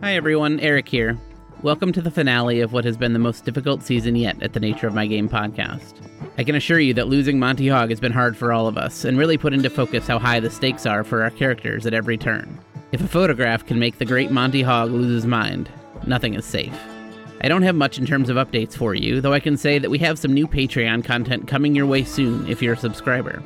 Hi everyone, Eric here. Welcome to the finale of what has been the most difficult season yet at the Nature of My Game podcast. I can assure you that losing Monty Hogg has been hard for all of us and really put into focus how high the stakes are for our characters at every turn. If a photograph can make the great Monty Hogg lose his mind, nothing is safe. I don't have much in terms of updates for you, though I can say that we have some new Patreon content coming your way soon if you're a subscriber.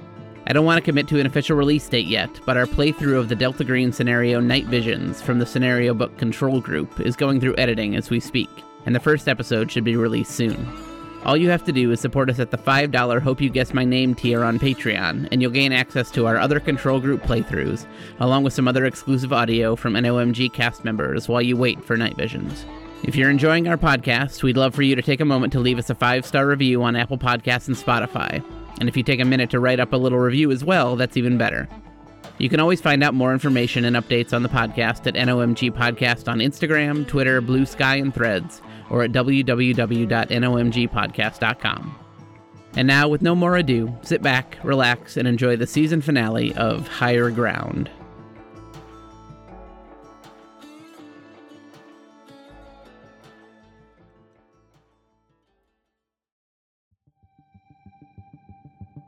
I don't want to commit to an official release date yet, but our playthrough of the Delta Green scenario Night Visions from the scenario book Control Group is going through editing as we speak, and the first episode should be released soon. All you have to do is support us at the $5 Hope You Guess My Name tier on Patreon, and you'll gain access to our other Control Group playthroughs, along with some other exclusive audio from NOMG cast members while you wait for Night Visions. If you're enjoying our podcast, we'd love for you to take a moment to leave us a five star review on Apple Podcasts and Spotify. And if you take a minute to write up a little review as well, that's even better. You can always find out more information and updates on the podcast at NOMG Podcast on Instagram, Twitter, Blue Sky, and Threads, or at www.nomgpodcast.com. And now, with no more ado, sit back, relax, and enjoy the season finale of Higher Ground.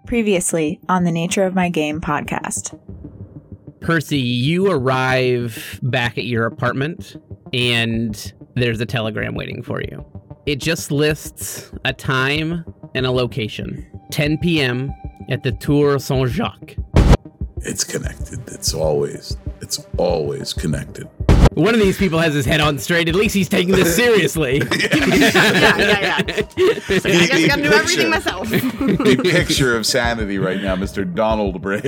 Previously on the Nature of My Game podcast. Percy, you arrive back at your apartment, and there's a telegram waiting for you. It just lists a time and a location 10 p.m. at the Tour Saint Jacques. It's connected. It's always, it's always connected. One of these people has his head on straight. At least he's taking this seriously. yeah, yeah, yeah. So I guess I gotta do everything myself. A picture of sanity right now, Mr. Donald Braith.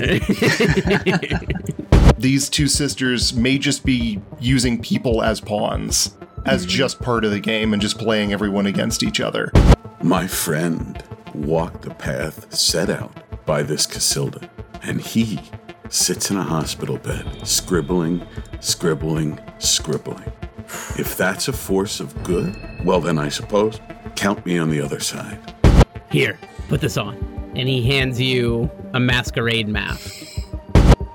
These two sisters may just be using people as pawns, as mm-hmm. just part of the game and just playing everyone against each other. My friend walked the path set out by this Cassilda, and he sits in a hospital bed, scribbling, scribbling, scribbling. If that's a force of good, well, then I suppose count me on the other side. Here, put this on. And he hands you a masquerade mask.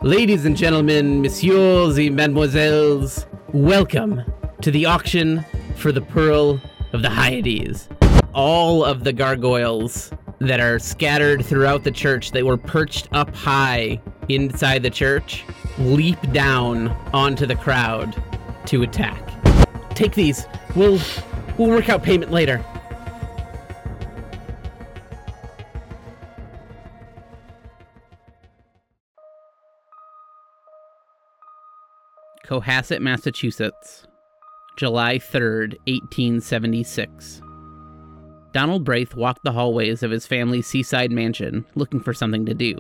Ladies and gentlemen, messieurs and mademoiselles, welcome to the auction for the Pearl of the Hyades. All of the gargoyles that are scattered throughout the church that were perched up high inside the church leap down onto the crowd to attack. Take these. We'll we'll work out payment later. Cohasset, Massachusetts, July 3rd, 1876. Donald Braith walked the hallways of his family's seaside mansion looking for something to do.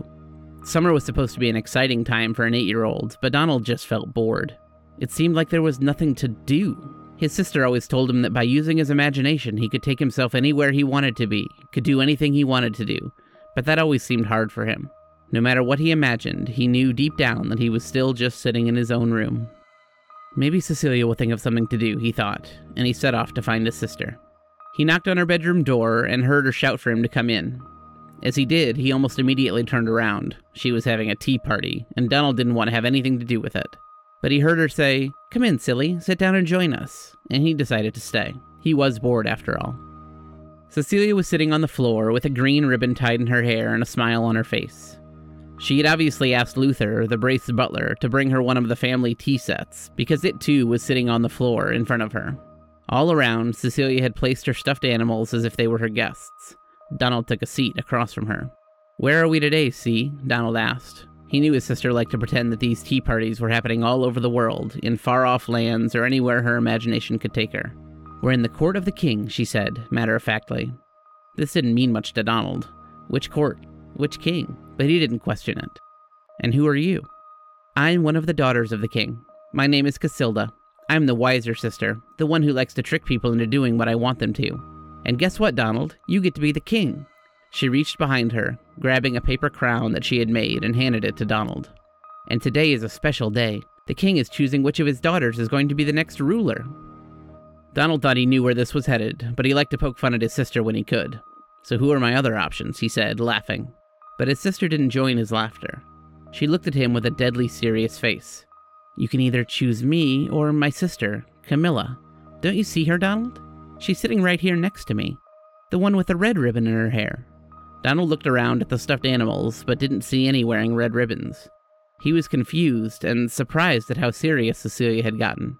Summer was supposed to be an exciting time for an eight year old, but Donald just felt bored. It seemed like there was nothing to do. His sister always told him that by using his imagination, he could take himself anywhere he wanted to be, could do anything he wanted to do, but that always seemed hard for him. No matter what he imagined, he knew deep down that he was still just sitting in his own room. Maybe Cecilia will think of something to do, he thought, and he set off to find his sister. He knocked on her bedroom door and heard her shout for him to come in. As he did, he almost immediately turned around. She was having a tea party, and Donald didn't want to have anything to do with it. But he heard her say, Come in, silly, sit down and join us, and he decided to stay. He was bored after all. Cecilia was sitting on the floor with a green ribbon tied in her hair and a smile on her face. She had obviously asked Luther, the Braith's butler, to bring her one of the family tea sets, because it too was sitting on the floor in front of her. All around, Cecilia had placed her stuffed animals as if they were her guests. Donald took a seat across from her. Where are we today, C? Donald asked. He knew his sister liked to pretend that these tea parties were happening all over the world, in far off lands or anywhere her imagination could take her. We're in the court of the king, she said, matter of factly. This didn't mean much to Donald. Which court? Which king? But he didn't question it. And who are you? I'm one of the daughters of the king. My name is Cassilda. I'm the wiser sister, the one who likes to trick people into doing what I want them to. And guess what, Donald? You get to be the king. She reached behind her, grabbing a paper crown that she had made, and handed it to Donald. And today is a special day. The king is choosing which of his daughters is going to be the next ruler. Donald thought he knew where this was headed, but he liked to poke fun at his sister when he could. So, who are my other options? he said, laughing. But his sister didn't join his laughter. She looked at him with a deadly serious face. You can either choose me or my sister, Camilla. Don't you see her, Donald? She's sitting right here next to me. The one with the red ribbon in her hair. Donald looked around at the stuffed animals, but didn't see any wearing red ribbons. He was confused and surprised at how serious Cecilia had gotten.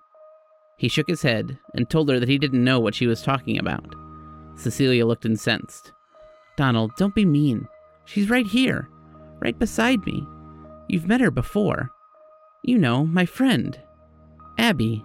He shook his head and told her that he didn't know what she was talking about. Cecilia looked incensed. Donald, don't be mean. She's right here, right beside me. You've met her before. You know, my friend, Abby.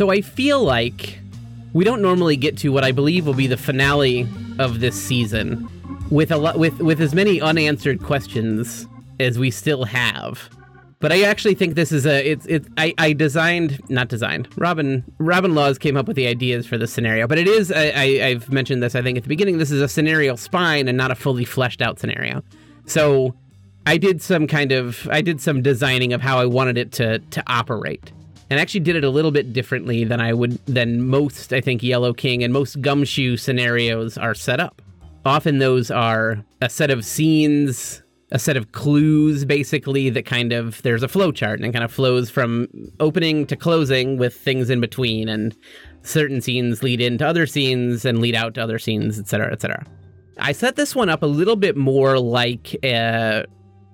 So I feel like we don't normally get to what I believe will be the finale of this season with a lot with with as many unanswered questions as we still have. But I actually think this is a it's it I, I designed not designed Robin Robin Laws came up with the ideas for the scenario, but it is I, I I've mentioned this I think at the beginning this is a scenario spine and not a fully fleshed out scenario. So I did some kind of I did some designing of how I wanted it to to operate and actually did it a little bit differently than I would than most I think Yellow King and most gumshoe scenarios are set up. Often those are a set of scenes, a set of clues basically that kind of there's a flow chart and it kind of flows from opening to closing with things in between and certain scenes lead into other scenes and lead out to other scenes, etc., etc. I set this one up a little bit more like uh,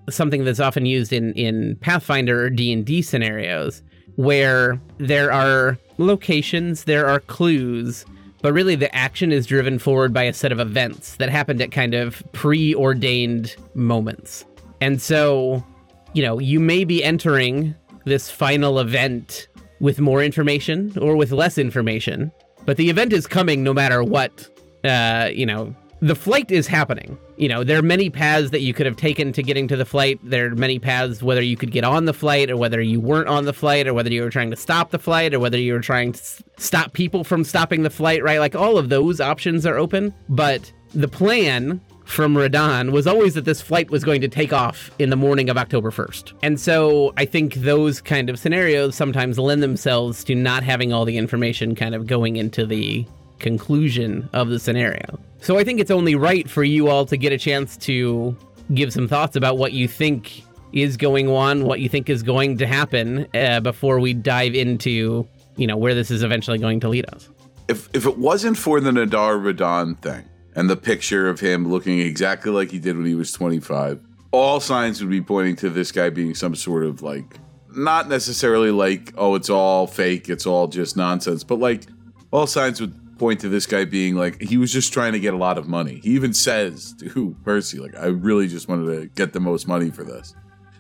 something that's often used in in Pathfinder or D and D scenarios, where there are locations, there are clues, but really the action is driven forward by a set of events that happened at kind of preordained moments. And so, you know, you may be entering this final event with more information or with less information, but the event is coming no matter what, uh, you know, the flight is happening. You know, there are many paths that you could have taken to getting to the flight. There are many paths whether you could get on the flight or whether you weren't on the flight or whether you were trying to stop the flight or whether you were trying to stop people from stopping the flight, right? Like all of those options are open. But the plan from Radan was always that this flight was going to take off in the morning of October 1st. And so I think those kind of scenarios sometimes lend themselves to not having all the information kind of going into the conclusion of the scenario. So I think it's only right for you all to get a chance to give some thoughts about what you think is going on, what you think is going to happen uh, before we dive into, you know, where this is eventually going to lead us. If if it wasn't for the Nadar Radan thing and the picture of him looking exactly like he did when he was 25, all signs would be pointing to this guy being some sort of like not necessarily like oh it's all fake, it's all just nonsense, but like all signs would point to this guy being like he was just trying to get a lot of money. He even says to Percy like I really just wanted to get the most money for this.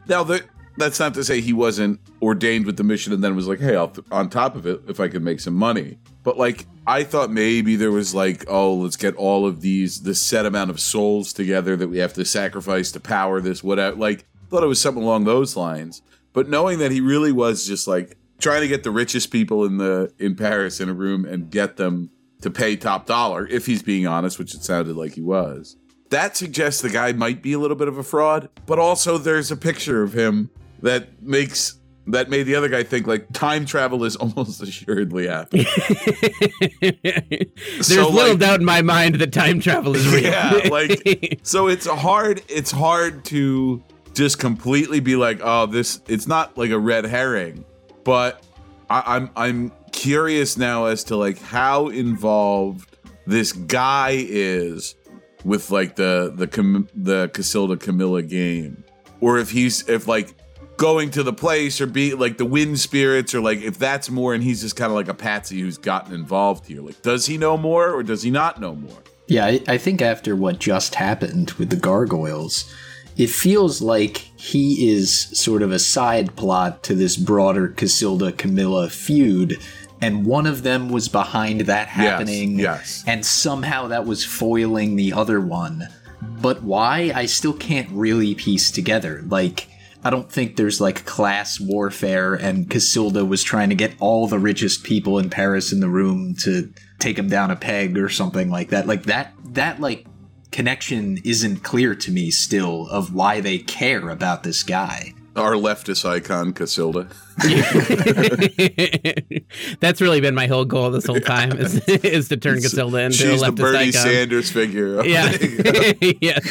Now that that's not to say he wasn't ordained with the mission and then was like, hey, I'll th- on top of it, if I could make some money. But like, I thought maybe there was like, oh, let's get all of these, this set amount of souls together that we have to sacrifice to power this, whatever. Like, thought it was something along those lines. But knowing that he really was just like trying to get the richest people in the in Paris in a room and get them to pay top dollar, if he's being honest, which it sounded like he was. That suggests the guy might be a little bit of a fraud, but also there's a picture of him that makes that made the other guy think like time travel is almost assuredly happening. There's So, little like- doubt in my mind that time travel is real. yeah, like so it's hard it's hard to just completely be like, oh, this it's not like a red herring, but I, I'm I'm curious now as to like how involved this guy is with like the the Cam- the Cassilda Camilla game, or if he's if like going to the place or be like the wind spirits or like if that's more and he's just kind of like a patsy who's gotten involved here. Like, does he know more or does he not know more? Yeah, I, I think after what just happened with the gargoyles, it feels like he is sort of a side plot to this broader Cassilda Camilla feud. And one of them was behind that happening. yes. And somehow that was foiling the other one. But why? I still can't really piece together. Like, I don't think there's like class warfare and Cassilda was trying to get all the richest people in Paris in the room to take him down a peg or something like that. Like that that like connection isn't clear to me still of why they care about this guy. Our leftist icon, Cassilda. That's really been my whole goal this whole time is, is to turn Cassilda into She's a the Bernie icon. Sanders figure. Yeah. yes.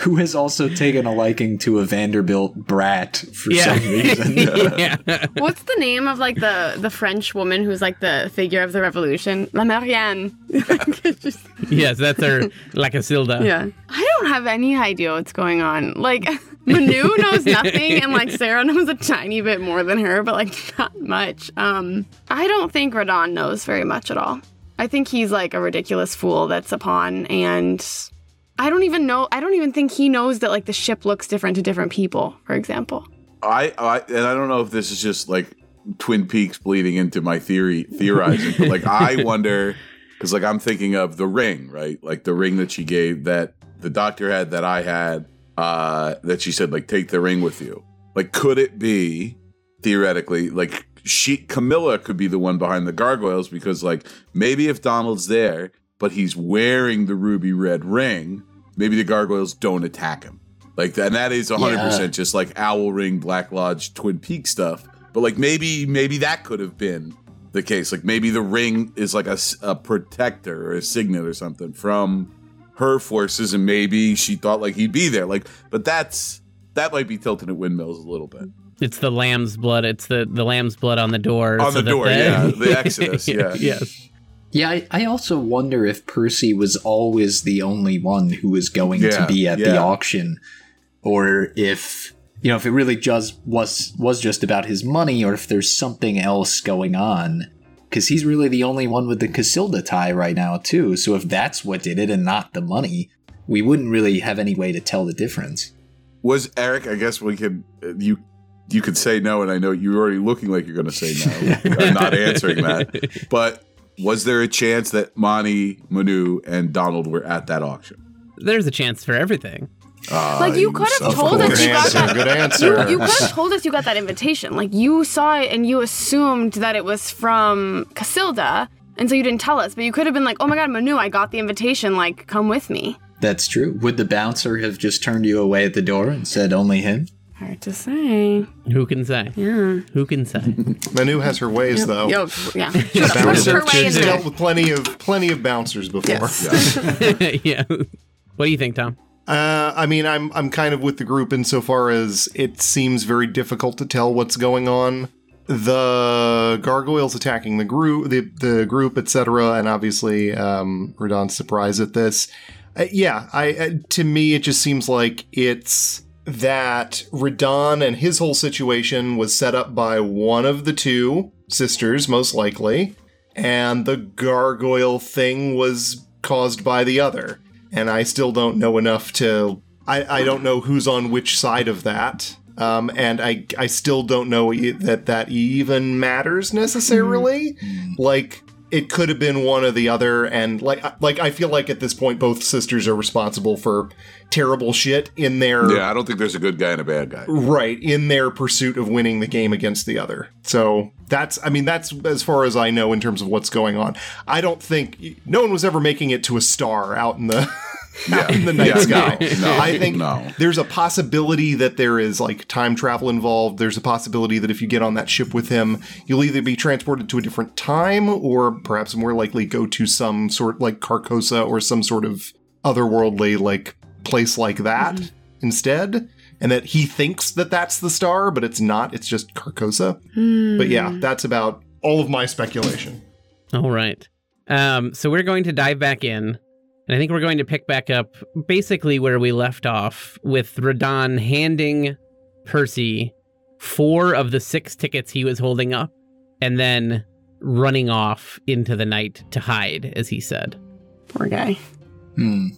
Who has also taken a liking to a Vanderbilt brat for Yeah. some reason. yeah. What's the name of like the the French woman who's like the figure of the revolution? La Marianne. Just- Yes, that's her La Cassilda. yeah. I don't have any idea what's going on. Like Manu knows nothing and like Sarah knows a tiny bit more than her, but like not much. Um I don't think Radan knows very much at all. I think he's like a ridiculous fool that's a pawn and I don't even know I don't even think he knows that like the ship looks different to different people, for example. I, I and I don't know if this is just like Twin Peaks bleeding into my theory theorizing, but like I wonder because like I'm thinking of the ring, right? Like the ring that she gave that the doctor had that I had, uh, that she said like take the ring with you. Like, could it be theoretically like she Camilla could be the one behind the gargoyles because like maybe if Donald's there, but he's wearing the ruby red ring, maybe the gargoyles don't attack him. Like, and that is 100% Yeah. just like Owl Ring, Black Lodge, Twin Peaks stuff. But like maybe, maybe that could have been the case. Like maybe the ring is like a protector or a signet or something from her forces, and maybe she thought like he'd be there. Like, but that's that might be tilting at windmills a little bit. It's the lamb's blood. It's the, the lamb's blood on the door. On the that door, yeah, the Exodus, yeah. yes. Yeah, I, I also wonder if Percy was always the only one who was going Yeah, to be at the auction, or if you know if it really just was was just about his money, or if there's something else going on. Because he's really the only one with the Cassilda tie right now, too. So if that's what did it and not the money, we wouldn't really have any way to tell the difference. Was Eric? I guess we could uh, you you could say no, and I know you're already looking like you're going to say no. I'm not answering that. But was there a chance that Monty, Manu, and Donald were at that auction? There's a chance for everything. Ah, Like you could have son of a told us bitch. you got that. good answer. You, you could have told us you got that invitation. Like you saw it and you assumed that it was from Cassilda, and so you didn't tell us. But you could have been like, "Oh my God, Manu, I got the invitation. Like, come with me." That's true. Would the bouncer have just turned you away at the door and said only him? Hard to say. Who can say? Yeah. Who can say? Manu has her ways, though. Yo, yeah. Should have Bouncer, her way she's there. dealt with plenty of plenty of bouncers before. Yes. yeah. What do you think, Tom? Uh, I mean, I'm I'm kind of with the group insofar as it seems very difficult to tell what's going on. The gargoyles attacking the group, the the group, etc., and obviously um, Radan's surprise at this. Uh, yeah, I uh, to me it just seems like it's that Radan and his whole situation was set up by one of the two sisters, most likely, and the gargoyle thing was caused by the other. And I still don't know enough to. I, I don't know who's on which side of that. Um, and I, I still don't know e- that that even matters necessarily. Like, it could have been one or the other. And, like, like I feel like at this point, both sisters are responsible for terrible shit in their. Yeah, I don't think there's a good guy and a bad guy. Right, in their pursuit of winning the game against the other. So that's, I mean, that's as far as I know in terms of what's going on. I don't think no one was ever making it to a star out in the. out in the night Yeah, sky. no, no, I think no. there's a possibility that there is like time travel involved. There's a possibility that if you get on that ship with him, you'll either be transported to a different time or perhaps more likely go to some sort like Carcosa or some sort of otherworldly like place like that instead. And that he thinks that that's the star, but it's not. It's just Carcosa. But yeah, that's about all of my speculation. All right. Um, so we're going to dive back in, and I think we're going to pick back up basically where we left off with Radan handing Percy four of the six tickets he was holding up, and then running off into the night to hide, as he said. Poor guy. Hmm.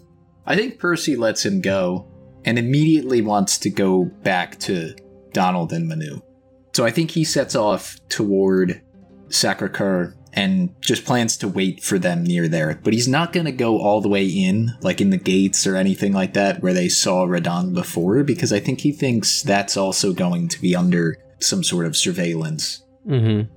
I think Percy lets him go and immediately wants to go back to Donald and Manu. So I think he sets off toward Sacre and just plans to wait for them near there. But he's not going to go all the way in, like in the gates or anything like that, where they saw Radan before, because I think he thinks that's also going to be under some sort of surveillance. Mm-hmm.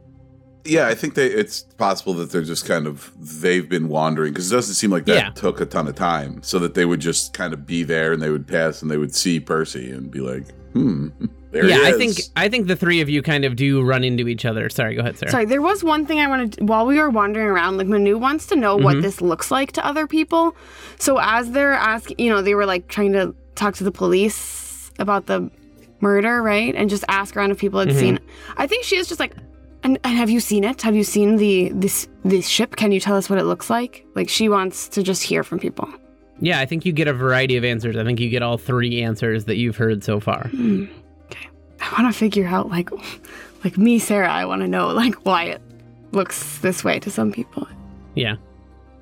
Yeah, I think they. It's possible that they're just kind of they've been wandering because it doesn't seem like that Yeah. took a ton of time. So that they would just kind of be there and they would pass and they would see Percy and be like, "Hmm, there Yeah, he I think I think the three of you kind of do run into each other. Sorry, go ahead, Sarah. Sorry, there was one thing I wanted to, while we were wandering around. Like Manu wants to know Mm-hmm. what this looks like to other people. So as they're asking, you know, they were like trying to talk to the police about the murder, right? And just ask around if people Mm-hmm. had seen. it. I think she is just like, and, and have you seen it? Have you seen the this this ship? Can you tell us what it looks like? Like she wants to just hear from people. Yeah, I think you get a variety of answers. I think you get all three answers that you've heard so far. Okay. I want to figure out like, like me, Sarah. I want to know like why it looks this way to some people. Yeah.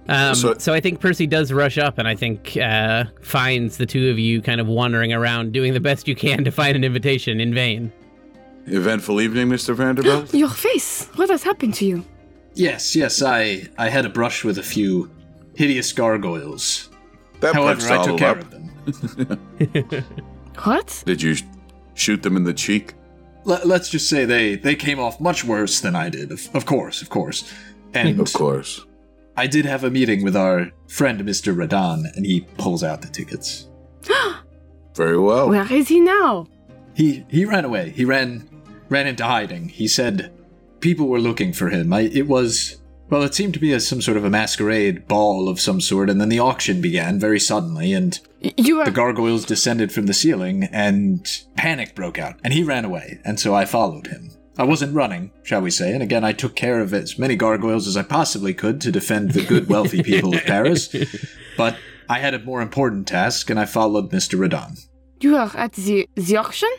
Um, so, So- I think Percy does rush up and I think uh, finds the two of you kind of wandering around doing the best you can to find an invitation in vain. Eventful evening, Mister Vanderbilt. Your face. What has happened to you? Yes, yes, I I had a brush with a few hideous gargoyles. that However, punched I all took care up. of them. What? Did you sh- shoot them in the cheek? Let, let's just say they they came off much worse than I did. Of, of course, of course. And Of course. I did have a meeting with our friend Mr. Radan, and he pulls out the tickets. Very well. Where is he now? He he ran away. He ran ran into hiding. He said people were looking for him. I it was well, it seemed to be a, some sort of a masquerade ball of some sort, and then the auction began very suddenly, and You are. the gargoyles descended from the ceiling, and panic broke out, and he ran away, and so I followed him. I wasn't running, shall we say, and again I took care of as many gargoyles as I possibly could to defend the good, wealthy people of Paris, but I had a more important task, and I followed Mr. Radan. you are at the the auction.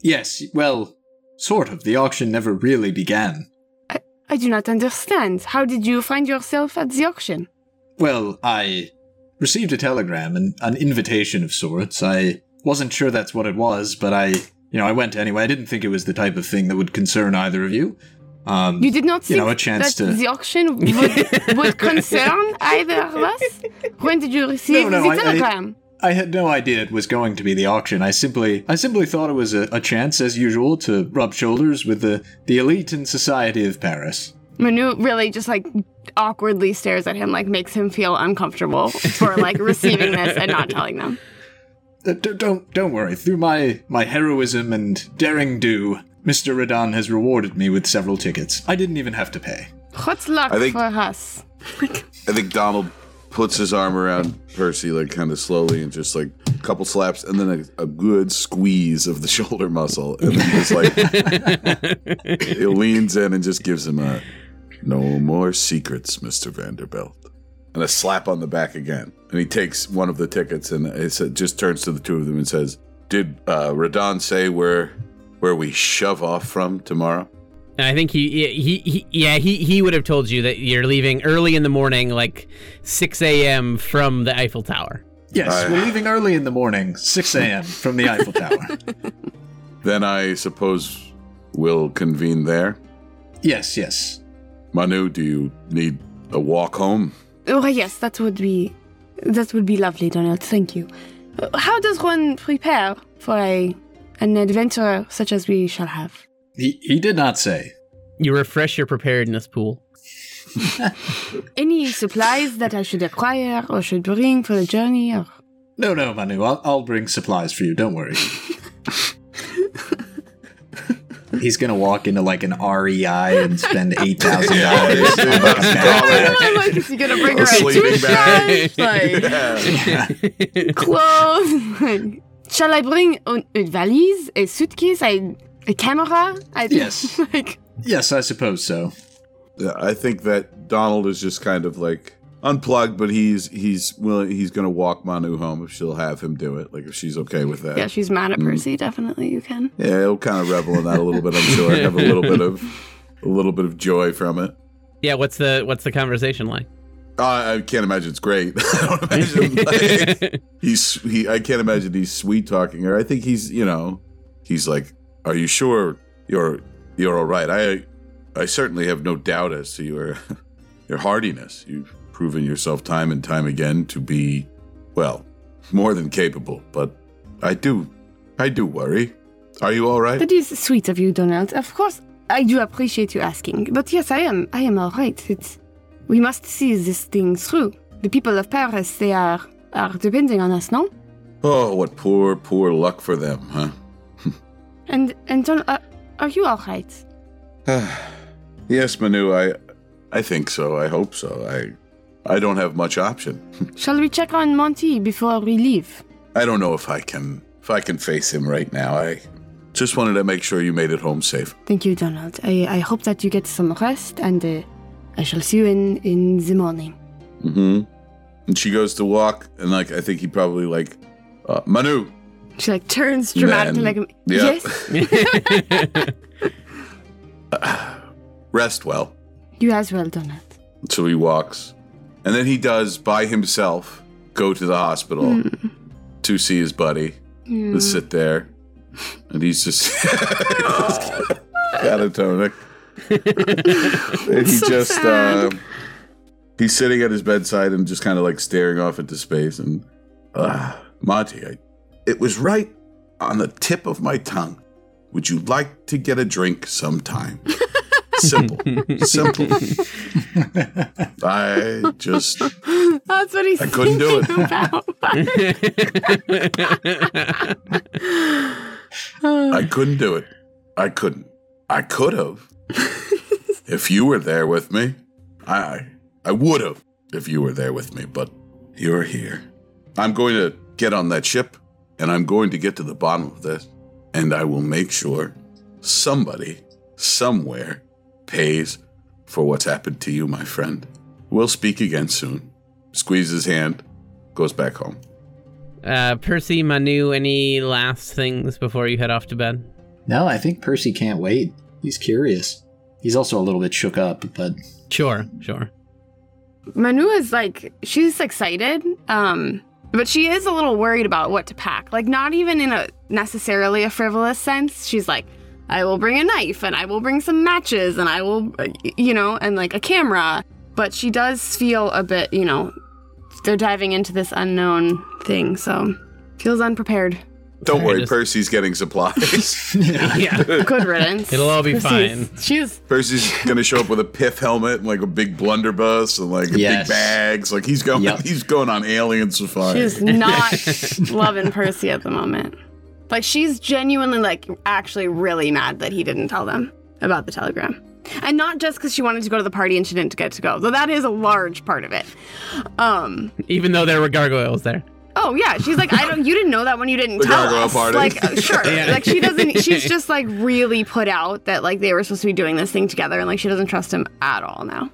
Yes, well, sort of. The auction never really began. I I do not understand. How did you find yourself at the auction? Well, I received a telegram and an invitation of sorts. I wasn't sure that's what it was, but I, you know, I went anyway. I didn't think it was the type of thing that would concern either of you. Um, You did not You know, a chance that to- the auction would, would concern either of us. When did you receive No, no, the I- telegram? I had no idea it was going to be the auction. I simply, I simply thought it was a, a chance, as usual, to rub shoulders with the the elite in society of Paris. Manu really just like awkwardly stares at him, like makes him feel uncomfortable for like receiving this and not telling them. Uh, d- don't don't worry. Through my my heroism and daring do, Mister Radan has rewarded me with several tickets. I didn't even have to pay. What's luck I think- for us? I think Donald puts his arm around Percy, like kind of slowly, and just like a couple slaps, and then a, a good squeeze of the shoulder muscle, and then just like he leans in and just gives him a "No more secrets, Mister Vanderbilt," and a slap on the back again. And he takes one of the tickets and it just turns to the two of them and says, "Did uh, Radan say where where we shove off from tomorrow?" And I think he, he, he, yeah, he, he would have told you that you're leaving early in the morning, like 6 a.m. from the Eiffel Tower. Yes, I- we're leaving early in the morning, 6 a.m. from the Eiffel Tower. Then I suppose we'll convene there. yes, yes. Manu, do you need a walk home? Oh yes, that would be that would be lovely, Donald. Thank you. How does one prepare for a an adventure such as we shall have? He he did not say. You refresh your preparedness pool. Any supplies that I should acquire or should bring for the journey? Or No, no, Manu. I'll, I'll bring supplies for you. Don't worry. He's gonna walk into like an REI and spend eight thousand dollars on like like, is he gonna bring A her a sleeping bag. toothbrush? Like clothes? Like, shall I bring a, a valise, a suitcase, a, a camera? I, Yes. like, Yes, I suppose so. Yeah, I think that Donald is just kind of like unplugged, but he's he's willing. He's going to walk Manu home if she'll have him do it. Like if she's okay with that. yeah, she's mad at Percy. Definitely, you can. Yeah, he'll kind of revel in that a little bit. I'm sure. Have a little bit of a little bit of joy from it. Yeah, what's the what's the conversation like? Uh, I can't imagine it's great. I don't imagine like, he's he. I can't imagine he's sweet talking her. I think he's you know he's like, "Are you sure you're you're all right?" I I certainly have no doubt as to your your hardiness. You've proven yourself time and time again to be well more than capable. But I do I do worry. Are you all right? That is sweet of you, Donald. Of course, I do appreciate you asking. But yes, I am. I am all right. It's we must see this thing through. The people of Paris, they are are depending on us, no? Oh, what poor poor luck for them, huh? And and Don, uh, are you all right? yes, Manu. I I think so. I hope so. I I don't have much option. Shall we check on Monty before we leave? I don't know if I can if I can face him right now. I just wanted to make sure you made it home safe. Thank you, Donald. I, I hope that you get some rest, and uh, I shall see you in in the morning. Mm-hmm. And she goes to walk, and like I think he probably like uh, Manu. She like turns dramatically, Then- like yeah. yes, Rest well. you as well, Donald. So he walks, and then he does by himself go to the hospital to see his buddy. To sit there, and he's just catatonic. and he So just uh, he's sitting at his bedside and just kind of like staring off into space. And uh, Monty, I, it was right on the tip of my tongue. Would you like to get a drink sometime? Simple, simple. I just That's what he's I couldn't do it. about. I couldn't do it. I couldn't. I could have. if you were there with me. I I would have if you were there with me, but you're here. I'm going to get on that ship and I'm going to get to the bottom of this and I will make sure somebody somewhere pays for what's happened to you, my friend. We'll speak again soon. Squeeze his hand, goes back home. Uh, Percy, Manu, any last things before you head off to bed? No, I think Percy can't wait. He's curious. He's also a little bit shook up, but Sure, sure. Manu is like she's excited, um, but she is a little worried about what to pack. Like not even in a necessarily a frivolous sense. She's like, I will bring a knife and I will bring some matches and I will, uh, you know, and like a camera. But she does feel a bit, you know, they're diving into this unknown thing, so feels unprepared. Don't worry, just- Percy's getting supplies. Yeah. Good riddance. It'll all be Percy's- fine. She's Percy's gonna show up with a pith helmet and like a big blunderbuss and like Yes. big bags. Like he's going, Yep. he's going on alien safari. She's not loving Percy at the moment. Like she's genuinely like actually really mad that he didn't tell them about the telegram. And not just because she wanted to go to the party and she didn't get to go, though that is a large part of it. Um. Even though there were gargoyles there. Oh yeah, she's like, I don't. You didn't know that when you didn't The tell gargoyle us. party. Like, uh, sure. Yeah. Like she doesn't. She's just like really put out that like they were supposed to be doing this thing together, and like she doesn't trust him at all now.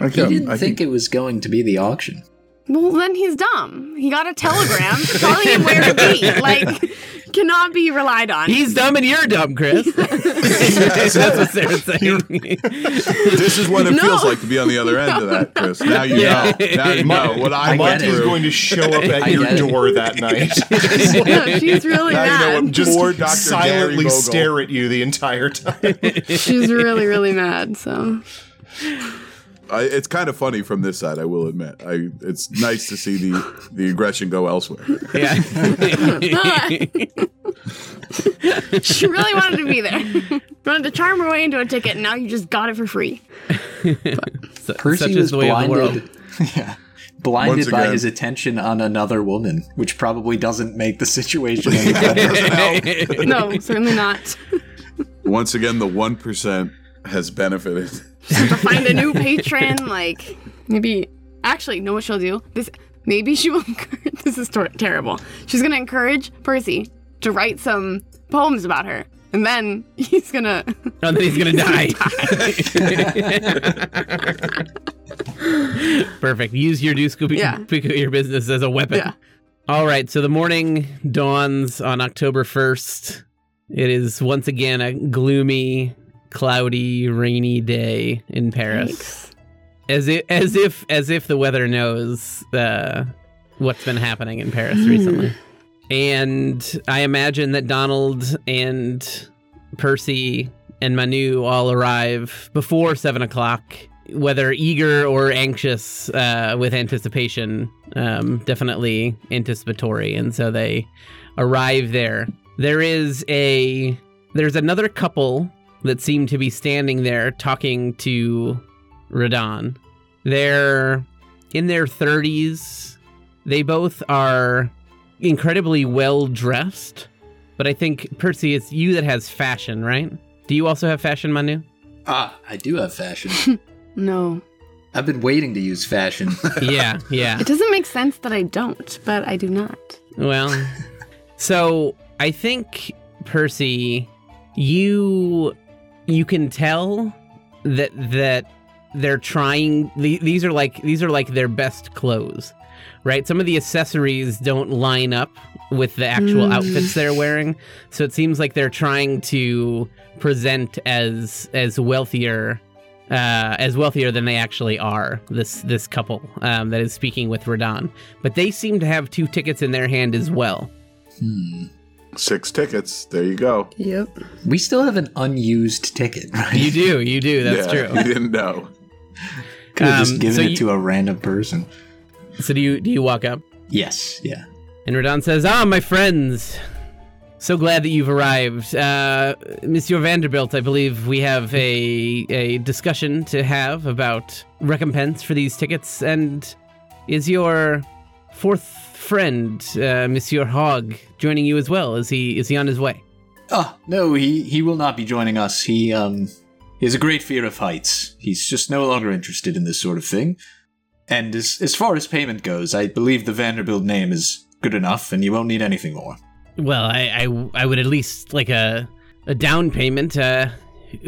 I he didn't I think it was going to be the auction. Well, then he's dumb. He got a telegram telling him where to be. Like, cannot be relied on. He's dumb and you're dumb, Chris. That's what Sarah's saying. this is what it No. feels like to be on the other end of that, Chris. Now you Yeah. know. Now you know what I, I went get it. Monty's through. going to show up at I your get it. door that night. No, she's really Now you know mad. what Just Poor Dr. silently Gary stare at you the entire time. she's really, really mad. So I, it's kind of funny from this side, I will admit. I it's nice to see the the aggression go elsewhere. yeah. she really wanted to be there. wanted to charm her way into a ticket, and now you just got it for free. Su- Percy such is was the way of the world. blinded. yeah. Blinded by his attention on another woman, which probably doesn't make the situation any better. No, certainly not. Once again, the one percent has benefited. to find a new patron, like maybe. Actually, know what she'll do? This maybe she will. encourage- This is tor- terrible. She's gonna encourage Percy to write some poems about her, and then he's gonna. Oh, then he's gonna die. Perfect. Use your do scoop Yeah. your business as a weapon. Yeah. All right. So the morning dawns on October first. It is once again a gloomy, cloudy, rainy day in Paris. as if as if as if the weather knows uh, what's been happening in Paris recently. And I imagine that Donald and Percy and Manu all arrive before seven o'clock, whether eager or anxious uh, with anticipation. Um, definitely anticipatory, and so they arrive there. There is a there's another couple that seem to be standing there talking to Radan. They're in their 30s. They both are incredibly well dressed. But I think, Percy, it's you that has fashion, right? Do you also have fashion, Manu? Ah, I do have fashion. No. I've been waiting to use fashion. yeah, yeah. It doesn't make sense that I don't, but I do not. Well, so I think Percy, you you can tell that that they're trying. the- These are like these are like their best clothes, right? Some of the accessories don't line up with the actual Mm. outfits they're wearing, so it seems like they're trying to present as as wealthier. Uh, as wealthier than they actually are, this this couple um, that is speaking with Radan, but they seem to have two tickets in their hand as well. hmm. Six tickets. There you go. Yep. We still have an unused ticket, right? You do, you do. That's Yeah, true. You didn't know. Could have Um, just given so it you- to a random person. So do you do you walk up? Yes, yeah. And Radan says, "Ah, my friends, so glad that you've arrived. Uh, Monsieur Vanderbilt, I believe we have a a discussion to have about recompense for these tickets. And is your fourth friend, uh, Monsieur Hogg, joining you as well? Is he is he on his way? Oh, no, he, he will not be joining us. He, um, he has a great fear of heights. He's just no longer interested in this sort of thing. And as, as far as payment goes, I believe the Vanderbilt name is good enough and you won't need anything more. Well, I I, I would at least like a a down payment. Uh,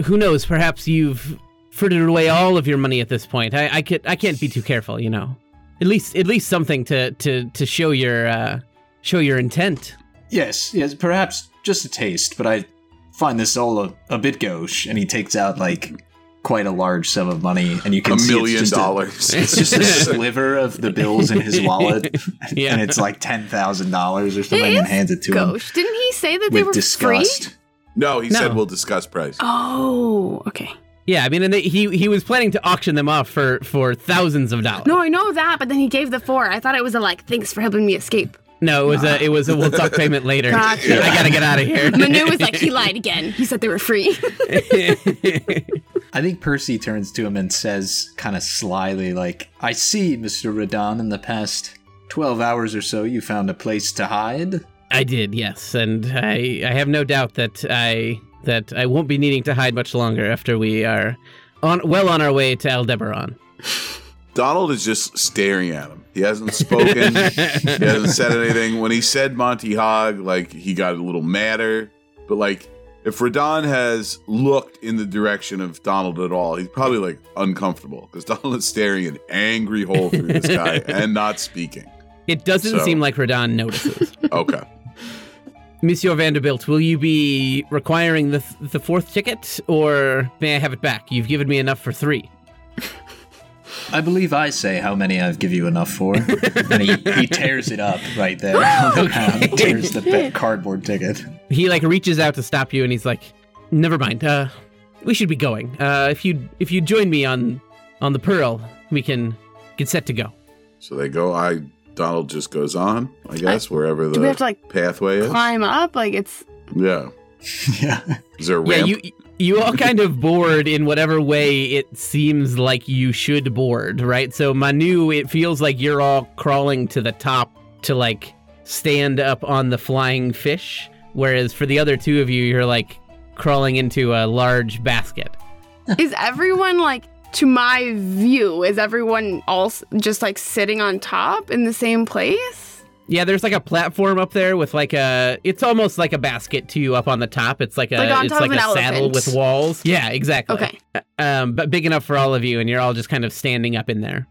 who knows? Perhaps you've frittered away all of your money at this point. I I could I can't be too careful, you know. At least at least something to to to show your uh, show your intent. Yes, yes, perhaps just a taste, but I find this all a, a bit gauche. And he takes out, like, quite a large sum of money, and you can A see million it's just dollars. A, it's just a sliver of the bills in his wallet, Yeah. and it's like ten thousand dollars or something, It and hands it to him Ghost. Didn't he say that they with were free? No, he No. said we'll discuss price. Oh, okay. Yeah, I mean, and they, he he was planning to auction them off for for thousands of dollars. No, I know that, but then he gave the four. I thought it was a like, thanks for helping me escape. no, it was a it was a we'll talk payment later. Gotcha. I gotta get out of here. Manu was like, he lied again. He said they were free. I think Percy turns to him and says, kind of slyly, like, I see, Mr. Radan, in the past 12 hours or so, you found a place to hide. I did, yes, and I I have no doubt that I that I won't be needing to hide much longer after we are on well on our way to Aldebaran. Donald is just staring at him. He hasn't spoken. he hasn't said anything. When he said Monty Hogg, like he got a little madder. But like, if Radan has looked in the direction of Donald at all, he's probably like uncomfortable because Donald is staring an angry hole through the sky and not speaking. It doesn't So- seem like Radan notices. Okay. Monsieur Vanderbilt, will you be requiring the the fourth ticket, or may I have it back? You've given me enough for three. I believe I say how many I've give you enough for. and he, he tears it up right there. on the ground, tears the pa- cardboard ticket. He like reaches out to stop you, and he's like, "Never mind. Uh, we should be going. Uh, if you if you join me on on the Pearl, we can get set to go." So they go. I Donald just goes on. I guess wherever Do we have the to like pathway is. climb up? Like it's Yeah. yeah. Is there a Yeah, you you all kind of board in whatever way it seems like you should board, right? So Manu, it feels like you're all crawling to the top to like stand up on the flying fish, whereas for the other two of you, you're like crawling into a large basket. is everyone like to my view? Is everyone else just like sitting on top in the same place? Yeah, there's like a platform up there with like a. It's almost like a basket to you up on the top. It's like a. Like it's like a saddle with walls. Yeah, exactly. Okay. Um, but big enough for all of you, and you're all just kind of standing up in there.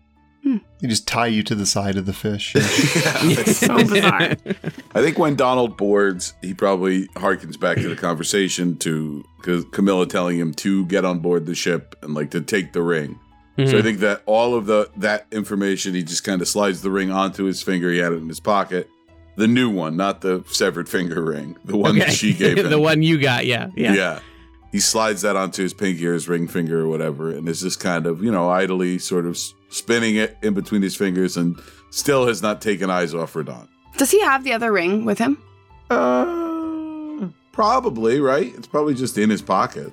They just tie you to the side of the fish. So bizarre. I think when Donald boards, he probably harkens back to the conversation to Camilla telling him to get on board the ship and like to take the ring. So I Mhm. think that all of the that information, he just kind of slides the ring onto his finger. He had it in his pocket. The new one, not the severed finger ring, the one that she gave him. the one you got, yeah. Yeah. yeah. He slides that onto his pinky or his ring finger or whatever, and is just kind of, you know, idly sort of s- spinning it in between his fingers and still has not taken eyes off Radan. Does he have the other ring with him? Uh, probably, right? It's probably just in his pocket.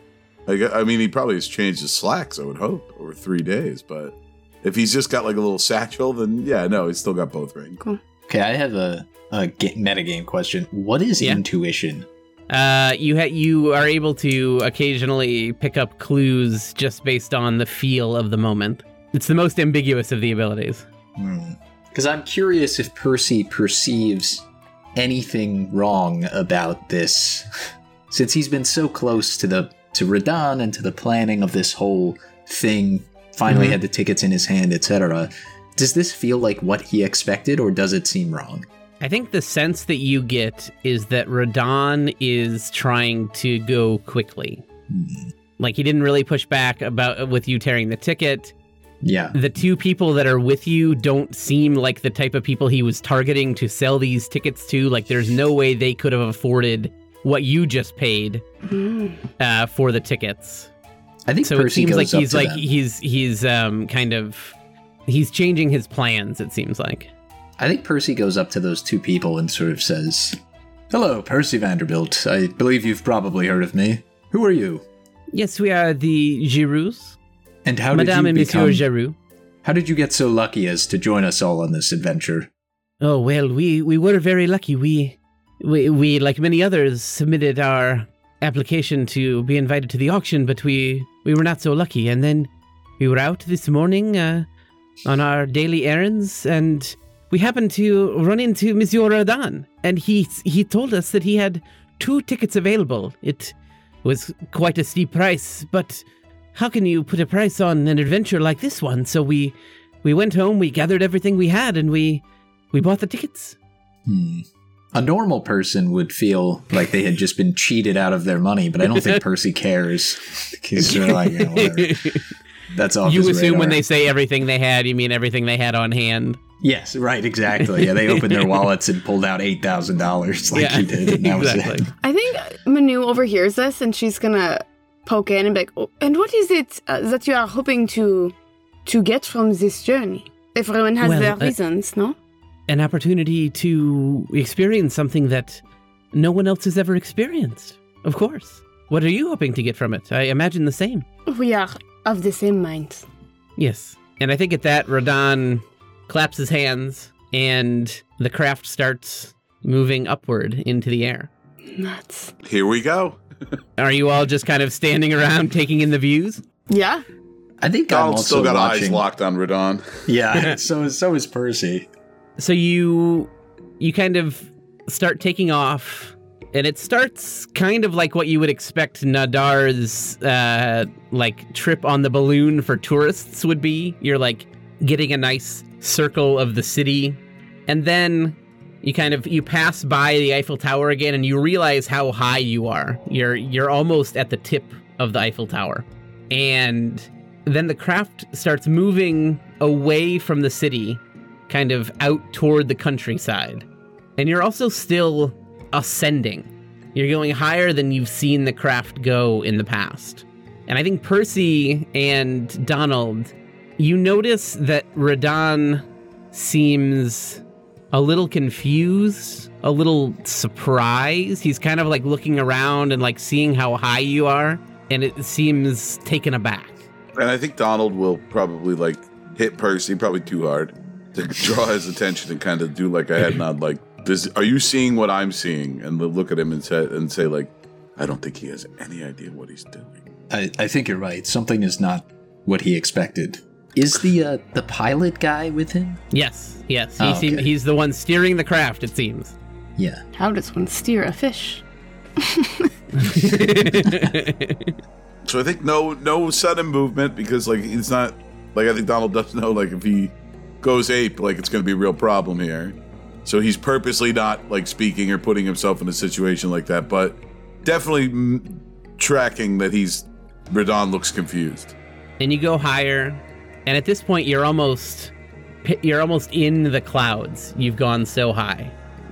I, gue- I mean, he probably has changed his slacks, I would hope, over three days, but if he's just got like a little satchel, then yeah, no, he's still got both rings. Okay, I have a, a ga- metagame question. What is Yeah. intuition? Uh, you ha- you are able to occasionally pick up clues just based on the feel of the moment. It's the most ambiguous of the abilities. Because I'm curious if Percy perceives anything wrong about this, since he's been so close to the to Radan and to the planning of this whole thing. Finally, Mhm. had the tickets in his hand, etc. Does this feel like what he expected, or does it seem wrong? I think the sense that you get is that Radan is trying to go quickly. Like he didn't really push back about with you tearing the ticket. Yeah. The two people that are with you don't seem like the type of people he was targeting to sell these tickets to. Like there's no way they could have afforded what you just paid uh, for the tickets. I think So Percy it seems goes like he's like them. he's he's um kind of he's changing his plans. It seems like. I think Percy goes up to those two people and sort of says, "Hello, Percy Vanderbilt. I believe you've probably heard of me. Who are you? Yes, we are the Giroux, And how Madame did and you Monsieur become? Giroux. how did you get so lucky as to join us all on this adventure? Oh well, we we were very lucky. We we we like many others submitted our application to be invited to the auction, but we we were not so lucky. And then we were out this morning uh, on our daily errands, and we happened to run into Monsieur Radan, and he he told us that he had two tickets available. It was quite a steep price, but how can you put a price on an adventure like this one? So we we went home, we gathered everything we had, and we we bought the tickets. Hmm. A normal person would feel like they had just been cheated out of their money, but I don't think Percy cares. Because they're like, yeah, whatever. That's off you his assume when they say everything they had, you mean everything they had on hand. Yes, right, exactly. Yeah, they opened their wallets and pulled out eight thousand dollars like yeah, you did, and that was exactly. it. I think Manu overhears this and she's gonna poke in and be like, oh, and what is it uh, that you are hoping to to get from this journey? Everyone has Well, their uh, reasons, no? An opportunity to experience something that no one else has ever experienced. Of course. What are you hoping to get from it? I imagine the same. We are of the same mind. Yes. And I think at that, Radan claps his hands and the craft starts moving upward into the air. Nuts. Here we go. Are you all just kind of standing around taking in the views? Yeah. I think I'm also still got watching. eyes locked on Radan. Yeah, so so is Percy. so you you kind of start taking off and it starts kind of like what you would expect Nadar's uh like trip on the balloon for tourists would be you're like getting a nice circle of the city and then you kind of you pass by the Eiffel Tower again and you realize how high you are you're you're almost at the tip of the Eiffel Tower and then the craft starts moving away from the city kind of out toward the countryside. And you're also still ascending. You're going higher than you've seen the craft go in the past. And I think Percy and Donald, you notice that Radan seems a little confused, a little surprised. He's kind of like looking around and like seeing how high you are, and it seems taken aback. And I think Donald will probably like hit Percy probably too hard to draw his attention and kind of do like a head nod, like, "Does are you seeing what I'm seeing?" And look at him and say and say like, "I don't think he has any idea what he's doing." I, I think you're right. Something is not what he expected. Is the uh, the pilot guy with him? Yes, yes. He Oh, seem, okay. he's the one steering the craft, it seems. Yeah. How does one steer a fish? So I think no no sudden movement because like it's not like I think Donald does know like if he goes ape like it's going to be a real problem here. So he's purposely not like speaking or putting himself in a situation like that, but definitely mm, tracking that he's Radan looks confused. and you go higher, And at this point, you're almost you're almost in the clouds. You've gone so high.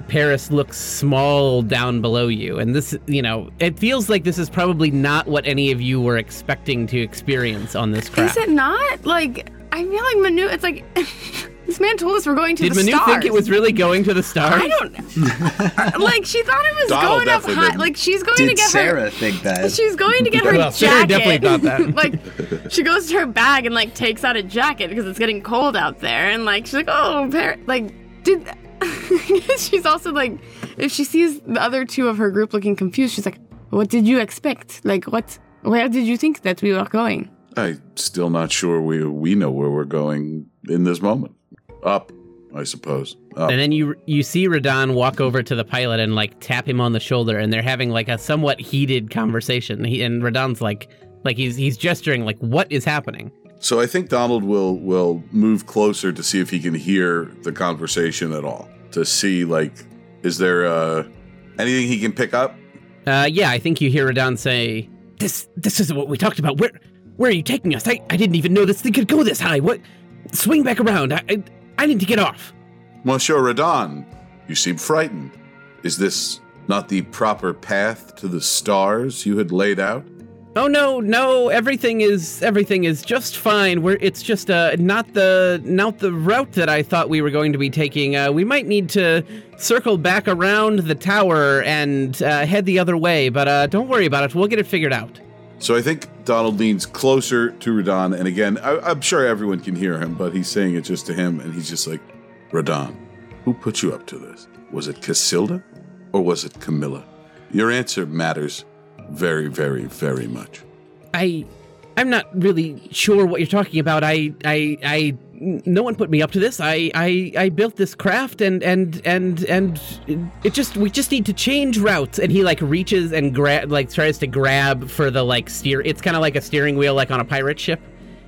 Paris looks small down below you, and this, you know, it feels like this is probably not what any of you were expecting to experience on this craft. Is it not? Like, I feel like Manu. It's like this man told us we're going to Did the Manu stars. think it was really going to the stars? I don't. like she thought it was Donald going up definitely high. didn't. Like she's going Did to get Sarah her. think that? She's going to get her Well, Sarah jacket. definitely thought that. like she goes to her bag and like takes out a jacket because it's getting cold out there, and like she's like, "Oh, Par-, like did." she's also like, if she sees the other two of her group looking confused, she's like, "What did you expect? Like, what? Where did you think that we were going?" I'm still not sure we we know where we're going in this moment. Up, I suppose. Up. And then you you see Radan walk over to the pilot and like tap him on the shoulder, and they're having like a somewhat heated conversation. He, and Radan's like like he's he's gesturing like what is happening. So I think Donald will will move closer to see if he can hear the conversation at all. To see like, is there uh, anything he can pick up? Uh, yeah, I think you hear Radan say, "This this isn't what we talked about. Where where are you taking us? I, I didn't even know this thing could go this high. What? Swing back around. I I, I need to get off." Monsieur Radan, you seem frightened. Is this not the proper path to the stars you had laid out? Oh no, no, everything is everything is just fine. We're it's just uh not the not the route that I thought we were going to be taking. Uh we might need to circle back around the tower and uh, head the other way, but uh don't worry about it. We'll get it figured out. So I think Donald leans closer to Radan, and again, I, I'm sure everyone can hear him, but he's saying it just to him, and he's just like, Radan, who put you up to this? Was it Cassilda or was it Camilla? Your answer matters very, very, very much. I I'm not really sure what you're talking about. I I I no one put me up to this. I I I built this craft and and and and it just we just need to change routes. And he like reaches and grab like tries to grab for the like steer. It's kind of like a steering wheel like on a pirate ship.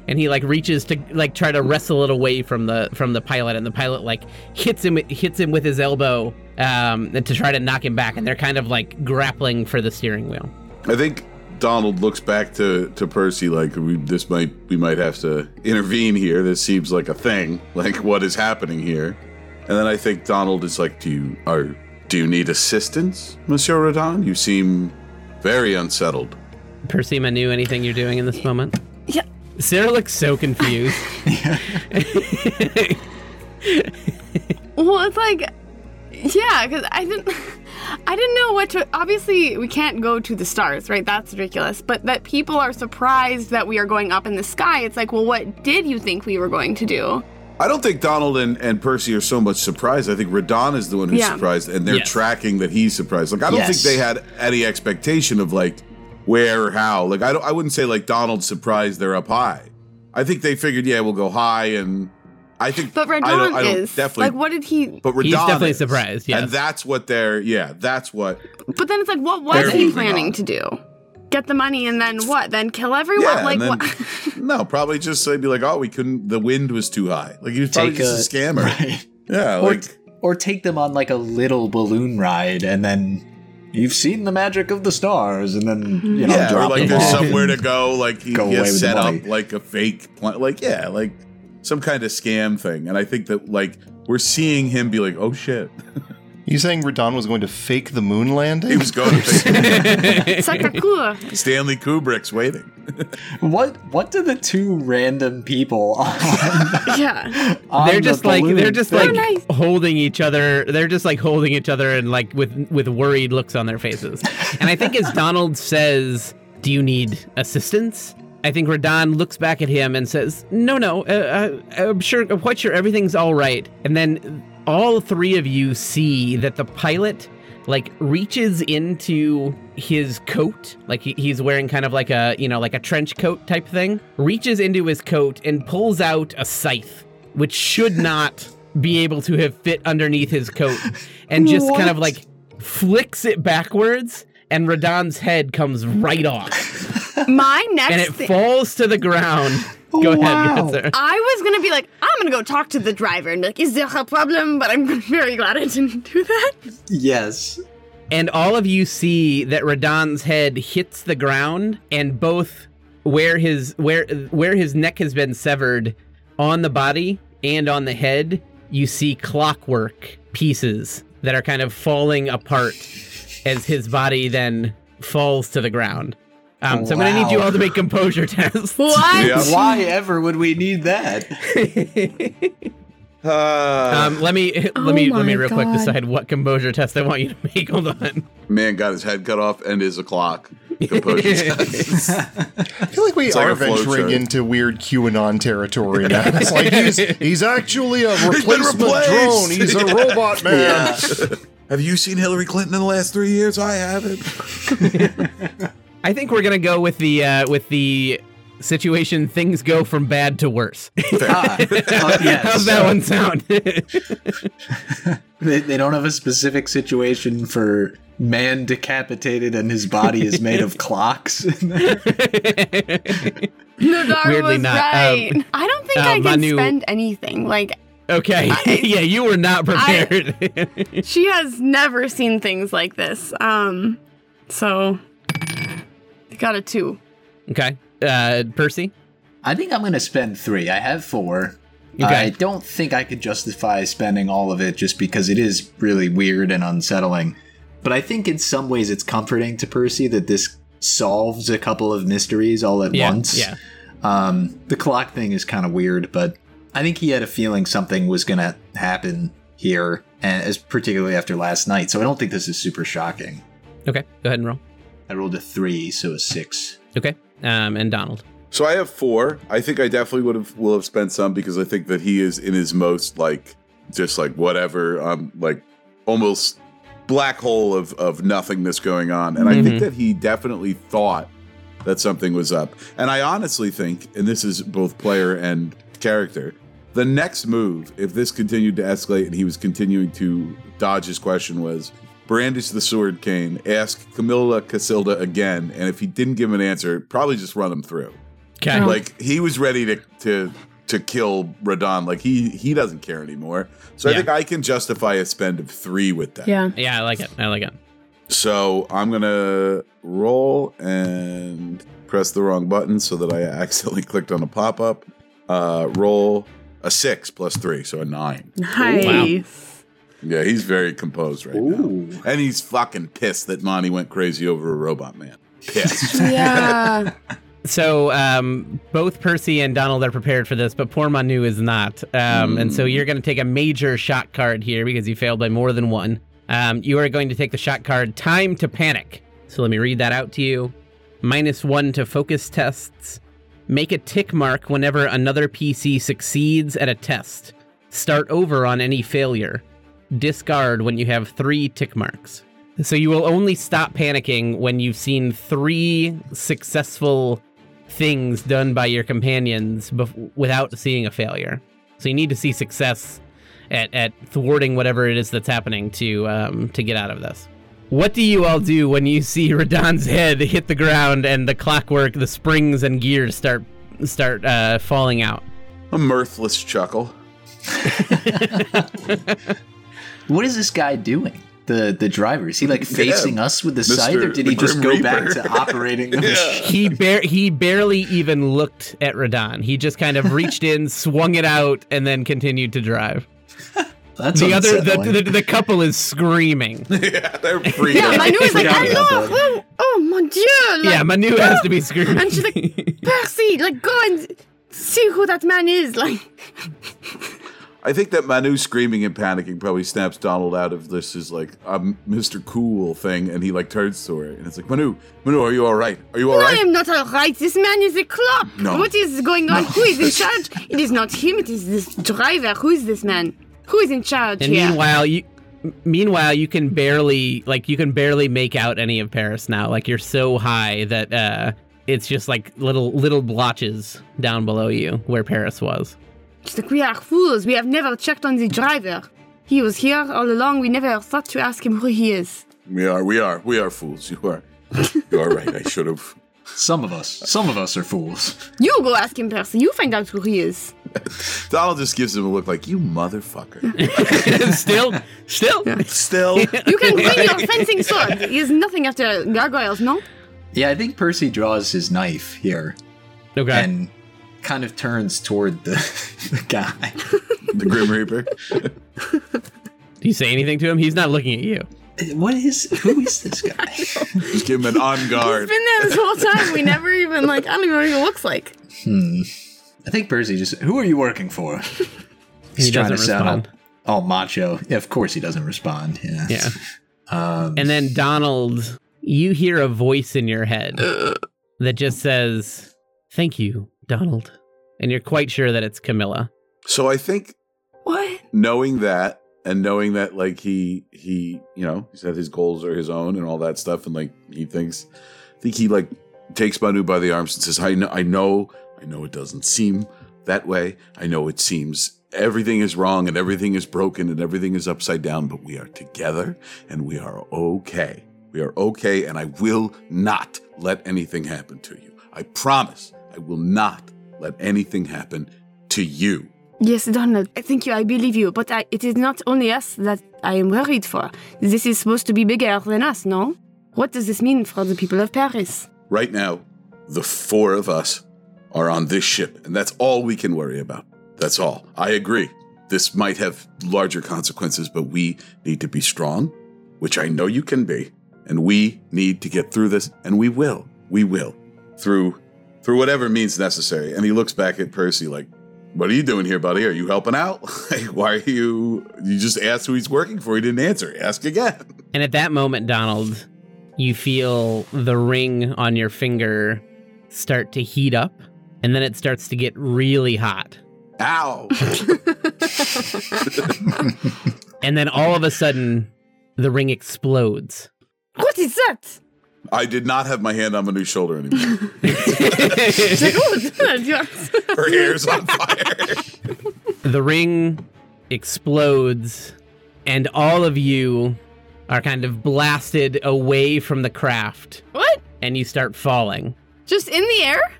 And he like reaches to like try to wrestle it away from the from the pilot, and the pilot like hits him hits him with his elbow um, to try to knock him back, and they're kind of like grappling for the steering wheel. I think Donald looks back to, to Percy like we, this might we might have to intervene here. This seems like a thing. Like what is happening here? And then I think Donald is like, do you are do you need assistance, Monsieur Radan? You seem very unsettled. Percy Manu, anything you're doing in this moment? Yeah. Sarah looks so confused. Well, it's like, yeah, because I didn't, I didn't know what to. Obviously, we can't go to the stars, right? That's ridiculous. But that people are surprised that we are going up in the sky. It's like, well, what did you think we were going to do? I don't think Donald and, and Percy are so much surprised. I think Radan is the one who's Yeah. surprised, and they're Yes. tracking that he's surprised. Like I don't Yes. think they had any expectation of like where or how. Like I don't. I wouldn't say like Donald's surprised they're up high. I think they figured, yeah, we'll go high, and I think. But I don't, I don't is definitely. like, what did he? but Radan He's definitely is. surprised, Yeah, and that's what they're. Yeah, that's what. But then it's like, what was he planning on. to do? Get the money and then what? Then kill everyone? Yeah, like then, what? no, probably just say be like, oh, we couldn't. The wind was too high. Like he was probably Take just a, a- scammer. Right. Yeah, Or, like or take them on like a little balloon ride and then you've seen the magic of the stars and then you mm-hmm. know yeah, or like them there's off somewhere to go. Like he, go he has set up like a fake, pla- like yeah, like some kind of scam thing. And I think that like we're seeing him be like, oh shit, You saying Radan was going to fake the moon landing? he was going to fake Sacre Stanley Kubrick's waiting. What what do the two random people on, yeah. on they're the just like balloon they're just thing- like nice. holding each other. They're just like holding each other and like with with worried looks on their faces. And I think as Donald says, "Do you need assistance?" I think Radan looks back at him and says, "No, no, uh, uh, I'm sure, I'm quite sure everything's all right." And then all three of you see that the pilot like reaches into his coat like he, he's wearing kind of like a you know like a trench coat type thing reaches into his coat and pulls out a scythe which should not be able to have fit underneath his coat and just kind of like flicks it backwards and Radan's head comes right off My next and it thing. falls to the ground go ahead Wow. ahead, sir. I was gonna be like, I'm gonna go talk to the driver and be like, is there a problem? But I'm very glad I didn't do that. yes and all of you see that Radan's head hits the ground, and both where his where where his neck has been severed, on the body and on the head, you see clockwork pieces that are kind of falling apart as his body then falls to the ground. Um, so I'm going to need you all to make composure tests. What? Yeah. Why ever would we need that? Uh, Um, let me let Oh me let me my real quick decide what composure test I want you to make. Hold on. man got his head cut off and is a clock. Composure test. I feel like we It's are a flow venturing chart. into weird QAnon territory now. It's like he's, he's actually a replacement replaced. drone. He's a robot man. Have you seen Hillary Clinton in the last three years? I haven't. I think we're gonna go with the uh, with the situation. Things go from bad to worse. Ah, uh, yes. How's that one sound? They, they don't have a specific situation for man decapitated and his body is made of clocks. Nadar Weirdly was not. right. Um, I don't think uh, I can Manu- spend anything. Like okay, yeah, you were not prepared. she has never seen things like this. Um, so I got a two. okay, uh, Percy. I think I'm going to spend three. I have four. Okay. I don't think I could justify spending all of it just because it is really weird and unsettling. But I think in some ways it's comforting to Percy that this solves a couple of mysteries all at Yeah, once. yeah. Um, the clock thing is kind of weird, but I think he had a feeling something was going to happen here, and as particularly after last night. So I don't think this is super shocking. Okay, go ahead and roll. I rolled a three, so a six. Okay, um, and Donald. So I have four. I think I definitely would have will have spent some because I think that he is in his most like just like whatever, um, like almost black hole of of nothingness going on. And I Mhm. think that he definitely thought that something was up. And I honestly think, and this is both player and character, the next move, if this continued to escalate and he was continuing to dodge his question, was brandish the sword cane, ask Camilla Cassilda again, and if he didn't give him an answer, probably just run him through. Okay, Like he was ready to to to kill Radan. Like he he doesn't care anymore. So I think I can justify a spend of three with that. Yeah. yeah, I like it. I like it. So I'm gonna roll and press the wrong button so that I accidentally clicked on a pop up. Uh, roll a six plus three, so a nine. Nice. Yeah, he's very composed right Ooh. now, and he's fucking pissed that Monty went crazy over a robot man. Pissed. Yeah. So um, both Percy and Donald are prepared for this, but poor Manu is not. Um, And so you're going to take a major shot card here because you failed by more than one. Um, you are going to take the shot card Time to Panic. So let me read that out to you. Minus one to focus tests. Make a tick mark whenever another PC succeeds at a test. Start over on any failure. Discard when you have three tick marks. So you will only stop panicking when you've seen three successful things done by your companions bef- without seeing a failure. So you need to see success at, at thwarting whatever it is that's happening to um, to get out of this. What do you all do when you see Radan's head hit the ground and the clockwork, the springs and gears start start uh, falling out? a mirthless chuckle. What is this guy doing? The the driver is he like facing us with the scythe, or Mr. did he just Grim go back to operating the machine? He bar- he barely even looked at Radan. He just kind of reached in, swung it out, and then continued to drive. That's the other the, the the couple is screaming. yeah, they're freaking Yeah, out. Manu is like, Forgot about hello, that. oh, oh mon dieu. Like, yeah, Manu has to be screaming. And she's like, Percy, like, go and see who that man is. Like, I think that Manu screaming and panicking probably snaps Donald out of this is like a Mr. Cool thing, and he like turns to her and it's like, Manu, Manu, are you all right? Are you all I right? am not all right. This man is a clock. No. What is going on? Who is in charge? It is not him. It is this driver. Who is this man? Who is in charge And here? meanwhile, you meanwhile you can barely like you can barely make out any of Paris now. Like you're so high that uh it's just like little little blotches down below you where Paris was. She's like, we are fools. We have never checked on the driver. He was here all along. We never thought to ask him who he is. We are, we are, we are fools. You are, you are right. I should have. Some of us, some of us are fools. You go ask him, Percy. You find out who he is. Donald just gives him a look like, you motherfucker. still, still. Still, You can bring your fencing sword. He is nothing after gargoyles, no? Yeah, I think Percy draws his knife here, Okay. and kind of turns toward the, the guy. The Grim Reaper. Do you say anything to him? He's not looking at you. What is? Who is this guy? Just give him an on He's guard. been there this whole time. We never even like. I don't even know what he looks like. Hmm. I think Percy just. Who are you working for? He's He trying doesn't to sound all- respond. all macho. Yeah, of course he doesn't respond. Yeah. Yeah. Um, And then Donald, you hear a voice in your head that just says, "Thank you, Donald," and you're quite sure that it's Camilla. So I think What? knowing that and knowing that like he he you know he said his goals are his own and all that stuff and like he thinks I think he like takes Manu by the arms and says I know I know I know it doesn't seem that way. I know it seems everything is wrong and everything is broken and everything is upside down but we are together and we are okay. We are okay and I will not let anything happen to you. I promise I will not let anything happen to you Yes, Donald. I Thank you. I believe you. But I, it is not only us that I am worried for. This is supposed to be bigger than us, no? What does this mean for the people of Paris? Right now, the four of us are on this ship, and that's all we can worry about. That's all. I agree. This might have larger consequences, but we need to be strong, which I know you can be, and we need to get through this, and we will. We will. Through through whatever means necessary. And he looks back at Percy like, What are you doing here, buddy? Are you helping out? like, why are you you just asked who he's working for? He didn't answer. Ask again. And at that moment, Donald, you feel the ring on your finger start to heat up, and then it starts to get really hot. Ow. And then all of a sudden, the ring explodes. What is that? I did not have my hand on Manu's shoulder anymore. It's like, Donald, yes. Her hair's on fire. the ring explodes, and all of you are kind of blasted away from the craft, What? and you start falling. Just in the air?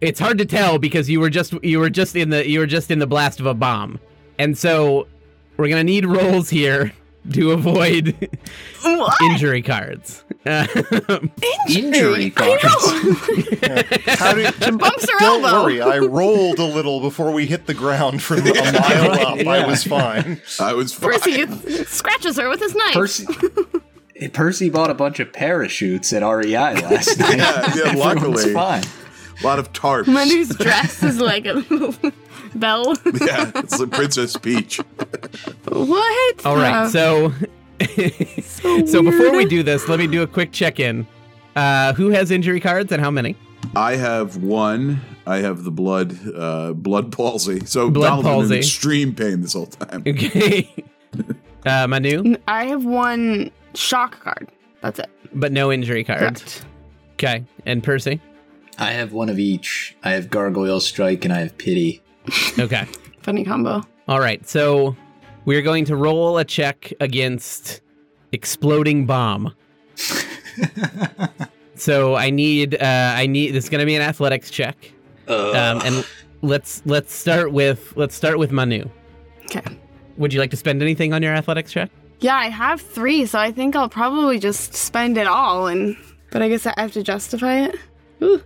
It's hard to tell because you were just you were just in the you were just in the blast of a bomb, and so we're gonna need rolls here to avoid injury cards. Um, injury cards. know. How did, Bumps her don't elbow. worry, I rolled a little before we hit the ground from a mile up. I was fine. I was fine. Percy scratches her with his knife. Percy. Percy bought a bunch of parachutes at REI last night. Yeah, yeah, luckily. fine. A lot of tarps. Manu's dress is like a little bell. yeah, it's the Princess Peach. what? all right, Uh, so so, before we do this, let me do a quick check-in. Uh, who has injury cards and how many? I have one. I have the blood, uh, blood palsy. So Blood Donald's palsy. in extreme pain this whole time. Okay, uh, Manu, I have one shock card. That's it. but no injury cards. Correct. Okay, and Percy. I have one of each. I have Gargoyle Strike and I have Pity. Okay. Funny combo. All right, so we're going to roll a check against exploding bomb. so I need, uh, I need. This is going to be an athletics check, um, and let's let's start with let's start with Manu. Okay. Would you like to spend anything on your athletics check? Yeah, I have three, so I think I'll probably just spend it all. And but I guess I have to justify it. Ooh.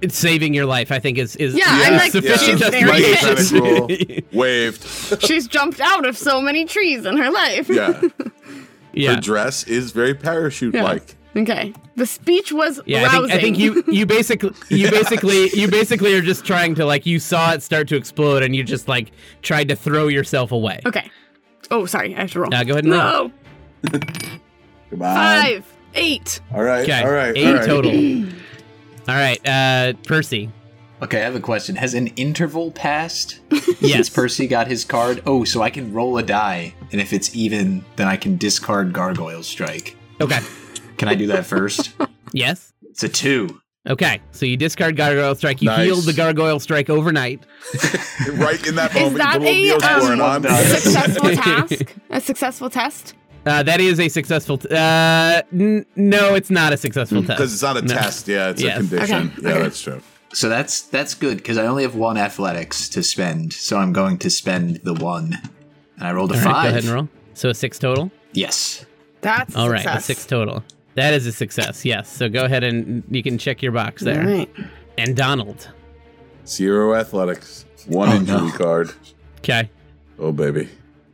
It's saving your life. I think is is Yeah, I'm like, sufficient she's very justification. hit. Waved. She's jumped out of so many trees in her life. Yeah. yeah, Her dress is very parachute like. Okay. The speech was Yeah, I think. I think you you basically you basically you basically are just trying to like you saw it start to explode and you just like tried to throw yourself away. Okay. Oh, sorry. I have to roll. Now go ahead and roll. no. Come on. Five. Eight. All right. Okay, All right. eight all right. total. All right, uh, Percy. Okay, I have a question. Has an interval passed Yes, since Percy got his card? Oh, so I can roll a die, and if it's even, then I can discard Gargoyle Strike. Okay. Can I do that first? Yes. it's a two. Okay. So you discard Gargoyle Strike. You Nice. healed the Gargoyle Strike overnight. Right in that Is moment, that you put a a little Neosporin um, on. successful task? A successful test? Uh, that is a successful. T- uh, n- no, it's not a successful test. Because it's not a No. test. Yeah, it's Yes. a condition. Okay, Yeah, okay. that's true. So that's that's good because I only have one athletics to spend, so I'm going to spend the one, and I rolled a All five. right, go ahead and roll. So a six total. Yes. That's a All right, a six total. That is a success. Yes. So go ahead and you can check your box there. All right. And Donald. Zero athletics. One Oh, injury no. card. Okay. Oh, baby.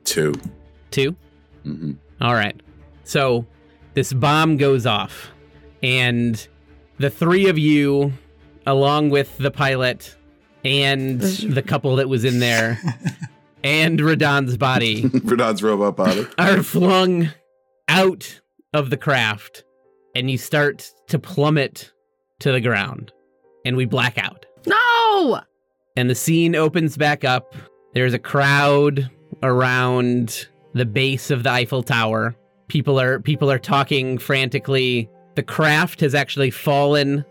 Two. 2 hmm All right. So this bomb goes off, and the three of you, along with the pilot and the couple that was in there, and Radan's body, Verdon's robot body. are flung out of the craft, and you start to plummet to the ground, and we black out. No! and the scene opens back up. There's a crowd around the base of the Eiffel Tower. People are people are talking frantically. The craft has actually fallen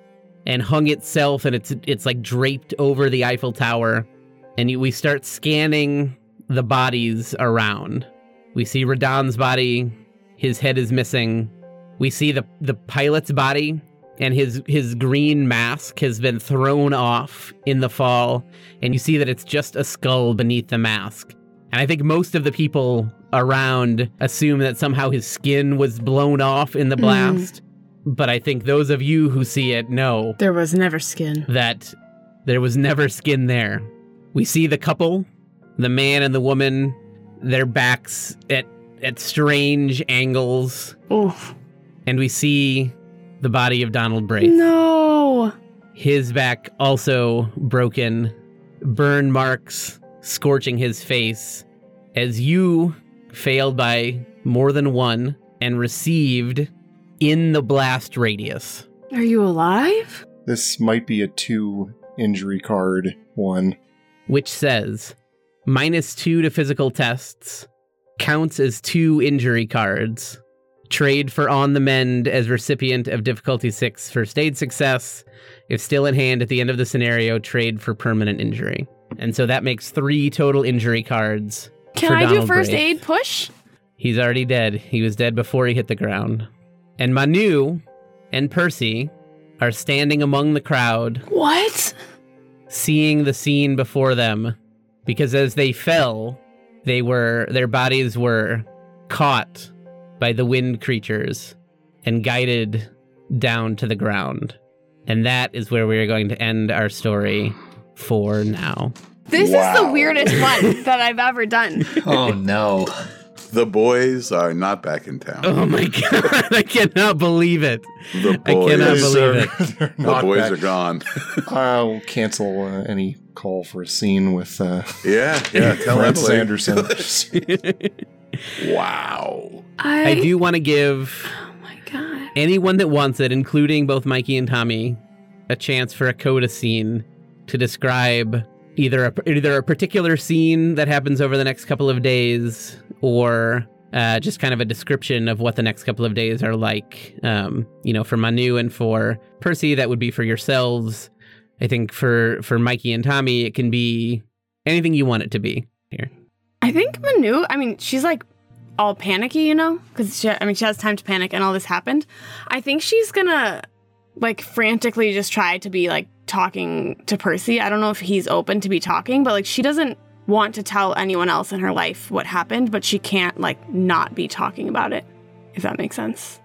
and hung itself and it's it's like draped over the Eiffel Tower. And you, we start scanning the bodies around. We see Radan's body, his head is missing. We see the the pilot's body and his his green mask has been thrown off in the fall and you see that it's just a skull beneath the mask. And I think most of the people around assume that somehow his skin was blown off in the mm. blast. But I think those of you who see it know There was never skin. that there was never skin there. We see the couple, the man and the woman, their backs at at strange angles, Oh. and we see the body of Donald Braith. No! His back also broken, burn marks scorching his face as you failed by more than one and received in the blast radius. Are you alive? This might be a two injury card one. which says minus two to physical tests, counts as two injury cards, trade for on the mend as recipient of difficulty six first aid success. If still in hand at the end of the scenario, trade for permanent injury. And so that makes three total injury cards. Can I do first Braith. aid push? He's already dead. He was dead before he hit the ground. And Manu and Percy are standing among the crowd What? seeing the scene before them because as they fell they were their bodies were caught by the wind creatures and guided down to the ground and that is where we are going to end our story for now This is the weirdest one that I've ever done. Oh no. The boys are not back in town. oh my god i cannot believe it The I boys, cannot believe are- it. they're the boys back. are gone. I'll cancel uh, any call for a scene with uh, yeah, yeah. Tell Frances Emily. Anderson. Wow. I, i do want to give Oh my god. anyone that wants it, including both Mikey and Tommy, a chance for a coda scene to describe either a, either a particular scene that happens over the next couple of days or uh, just kind of a description of what the next couple of days are like. Um, you know, for Manu and for Percy, that would be for yourselves. I think for for Mikey and Tommy, it can be anything you want it to be. Here, I think Manu, I mean, she's like all panicky, you know? Because I mean, she has time to panic and all this happened. I think she's gonna like frantically just try to be like talking to Percy. I don't know if he's open to be talking, but like she doesn't want to tell anyone else in her life what happened, but she can't like not be talking about it, if that makes sense.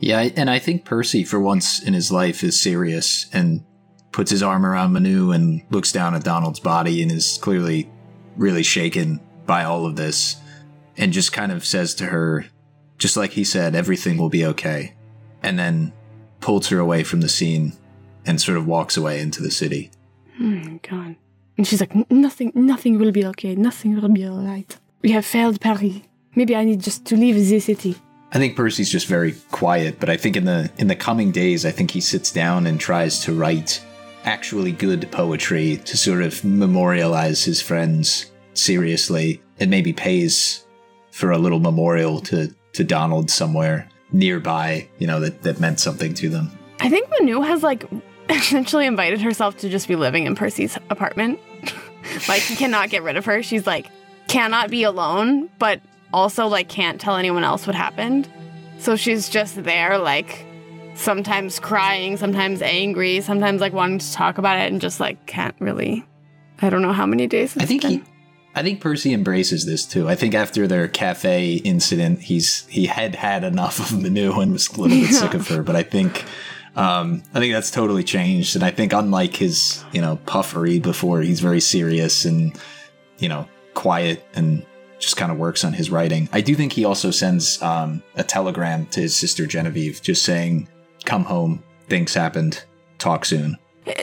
Yeah, and I think Percy, for once in his life, is serious and puts his arm around Manu and looks down at Donald's body and is clearly really shaken by all of this and just kind of says to her, just like he said, everything will be okay. And then pulls her away from the scene and sort of walks away into the city. Oh god. And she's like, nothing, nothing will be okay. Nothing will be alright. We have failed Paris. Maybe I need just to leave the city. I think Percy's just very quiet, but I think in the in the coming days, I think he sits down and tries to write actually good poetry to sort of memorialize his friends seriously, and maybe pays for a little memorial to to Donald somewhere nearby, you know, that that meant something to them. I think Manu has like essentially invited herself to just be living in Percy's apartment. like he cannot get rid of her. She's like cannot be alone, but also like can't tell anyone else what happened. So she's just there like sometimes crying, sometimes angry, sometimes like wanting to talk about it and just like can't really I don't know how many days. I think been. he I think Percy embraces this too. I think after their cafe incident, he's he had had enough of Manu and was a little bit sick of her. But I think Um, I think that's totally changed, and I think unlike his, you know, puffery before, he's very serious and, you know, quiet and just kind of works on his writing. I do think he also sends um, a telegram to his sister Genevieve, just saying, "Come home. Things happened. Talk soon."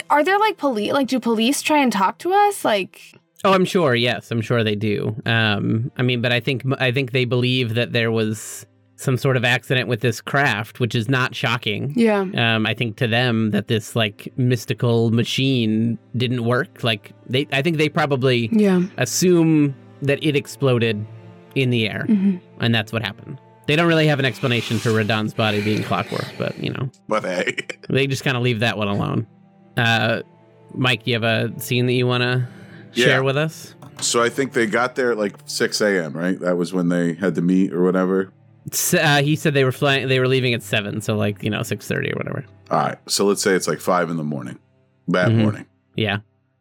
Are there like police? Like, do police try and talk to us? Like, Oh, I'm sure. Yes, I'm sure they do. Um, I mean, but I think I think they believe that there was some sort of accident with this craft, which is not shocking. yeah, Um, I think to them that this like mystical machine didn't work. Like they, I think they probably yeah. assume that it exploded in the air, Mhm. and that's what happened. They don't really have an explanation for Radan's body being clockwork, but you know, But hey, they just kind of leave that one alone. Uh, Mike, you have a scene that you want to Yeah. share with us? so I think they got there at like 6 a.m., right? That was when they had to meet or whatever. Uh, he said they were flying. They were leaving at seven, so like you know six thirty or whatever. All right. So let's say it's like 5 in the morning. That Mhm. morning. Yeah.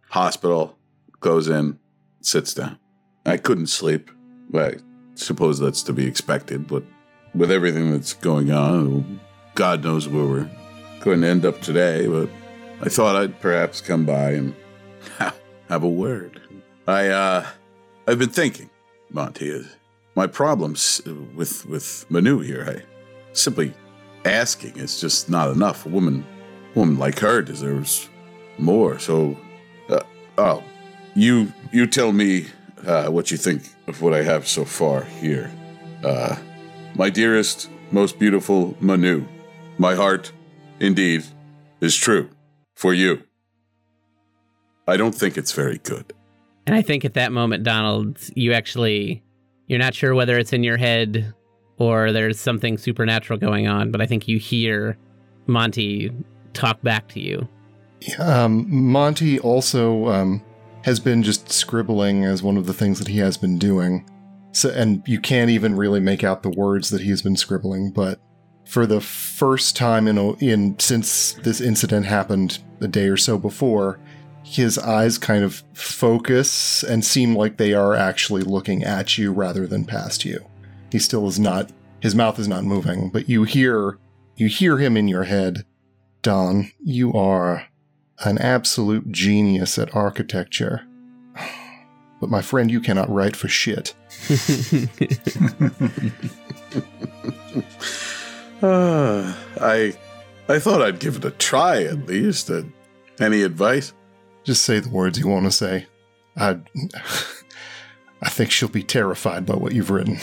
Hospital, goes in, sits down. I couldn't sleep. I suppose that's to be expected, but with everything that's going on, God knows where we're going to end up today, but I thought I'd perhaps come by and have a word. I, uh, I've been thinking, Monty, my problems with, with Manu here, I simply asking is just not enough. A woman, woman like her deserves more. So, uh, oh, you you tell me uh, what you think of what I have so far here. Uh, my dearest, most beautiful Manu, my heart, indeed, is true for you. I don't think it's very good. And I think at that moment, Donald, you actually you're not sure whether it's in your head or there's something supernatural going on, but I think you hear Monty talk back to you. Um, Monty also um, has been just scribbling as one of the things that he has been doing. So, and you can't even really make out the words that he's been scribbling. But for the first time in in since this incident happened a day or so before, his eyes kind of focus and seem like they are actually looking at you rather than past you. He still is not. His mouth is not moving, but you hear you hear him in your head. Don, you are an absolute genius at architecture. But my friend, you cannot write for shit. Uh, I I thought I'd give it a try at least. Uh, any advice? Just say the words you want to say. I, I think she'll be terrified by what you've written.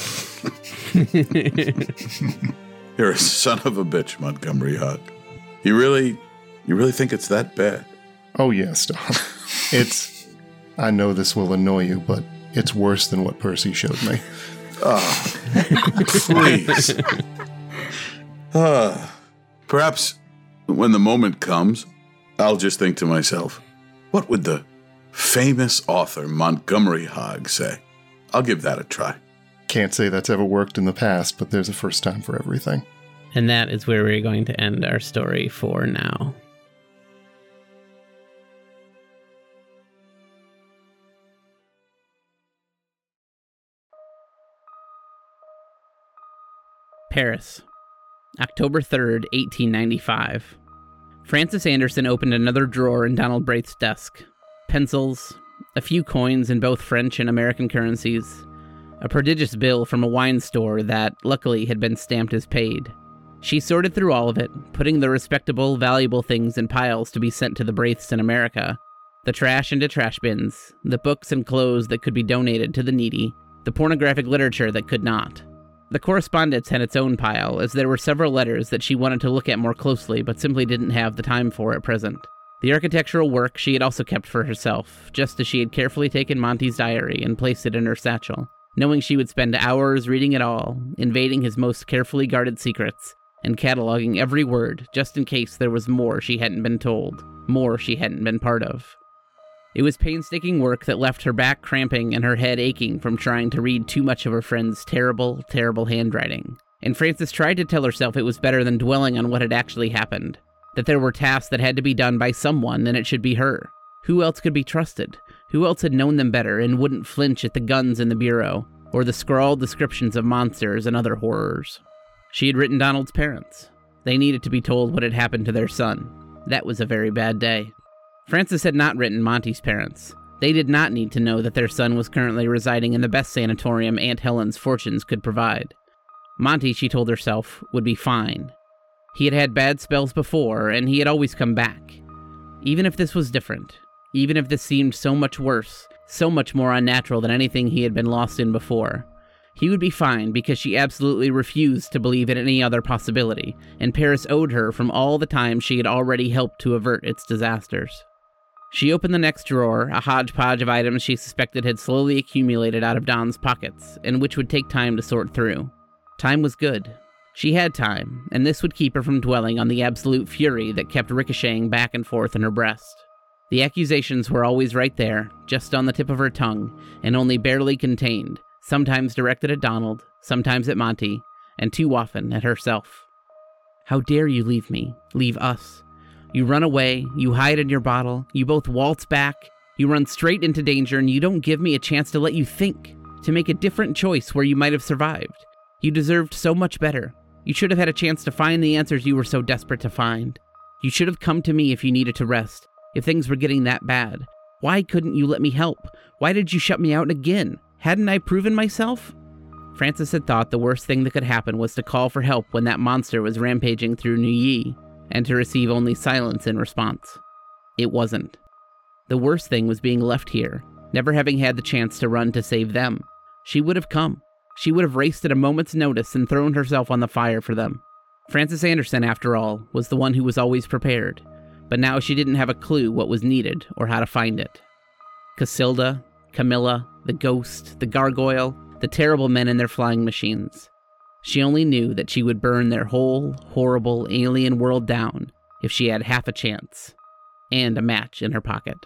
You're a son of a bitch, Montgomery Hogg. You really, you really think it's that bad? Oh yes, Don. It's. I know this will annoy you, but it's worse than what Percy showed me. Oh, please. Uh, perhaps when the moment comes, I'll just think to myself, what would the famous author Montgomery Hogg say? I'll give that a try. Can't say that's ever worked in the past, but there's a first time for everything. and that is where we're going to end our story for now. Paris, October 3rd, 1895. Frances Anderson opened another drawer in Donald Braith's desk. Pencils, a few coins in both French and American currencies, a prodigious bill from a wine store that, luckily, had been stamped as paid. She sorted through all of it, putting the respectable, valuable things in piles to be sent to the Braiths in America, the trash into trash bins, the books and clothes that could be donated to the needy, the pornographic literature that could not. The correspondence had its own pile, as there were several letters that she wanted to look at more closely but simply didn't have the time for at present. The architectural work she had also kept for herself, just as she had carefully taken Monty's diary and placed it in her satchel, knowing she would spend hours reading it all, invading his most carefully guarded secrets, and cataloging every word just in case there was more she hadn't been told, more she hadn't been part of. It was painstaking work that left her back cramping and her head aching from trying to read too much of her friend's terrible, terrible handwriting. And Frances tried to tell herself it was better than dwelling on what had actually happened, that there were tasks that had to be done by someone and it should be her. Who else could be trusted? Who else had known them better and wouldn't flinch at the guns in the bureau, or the scrawled descriptions of monsters and other horrors? She had written Donald's parents. They needed to be told what had happened to their son. That was a very bad day. Frances had not written Monty's parents. They did not need to know that their son was currently residing in the best sanatorium Aunt Helen's fortunes could provide. Monty, she told herself, would be fine. He had had bad spells before, and he had always come back. Even if this was different, even if this seemed so much worse, so much more unnatural than anything he had been lost in before, he would be fine because she absolutely refused to believe in any other possibility, and Paris owed her from all the time she had already helped to avert its disasters. She opened the next drawer, a hodgepodge of items she suspected had slowly accumulated out of Don's pockets, and which would take time to sort through. Time was good. She had time, and this would keep her from dwelling on the absolute fury that kept ricocheting back and forth in her breast. The accusations were always right there, just on the tip of her tongue, and only barely contained, sometimes directed at Donald, sometimes at Monty, and too often at herself. How dare you leave me, leave us? You run away, you hide in your bottle, you both waltz back, you run straight into danger, and you don't give me a chance to let you think, to make a different choice where you might have survived. You deserved so much better. You should have had a chance to find the answers you were so desperate to find. You should have come to me if you needed to rest, if things were getting that bad. Why couldn't you let me help? Why did you shut me out again? Hadn't I proven myself? Frances had thought the worst thing that could happen was to call for help when that monster was rampaging through Neuilly, and to receive only silence in response. It wasn't. The worst thing was being left here, never having had the chance to run to save them. She would have come. She would have raced at a moment's notice and thrown herself on the fire for them. Frances Anderson, after all, was the one who was always prepared, but now she didn't have a clue what was needed or how to find it. Cassilda, Camilla, the ghost, the gargoyle, the terrible men in their flying machines. She only knew that she would burn their whole, horrible alien world down if she had half a chance and a match in her pocket.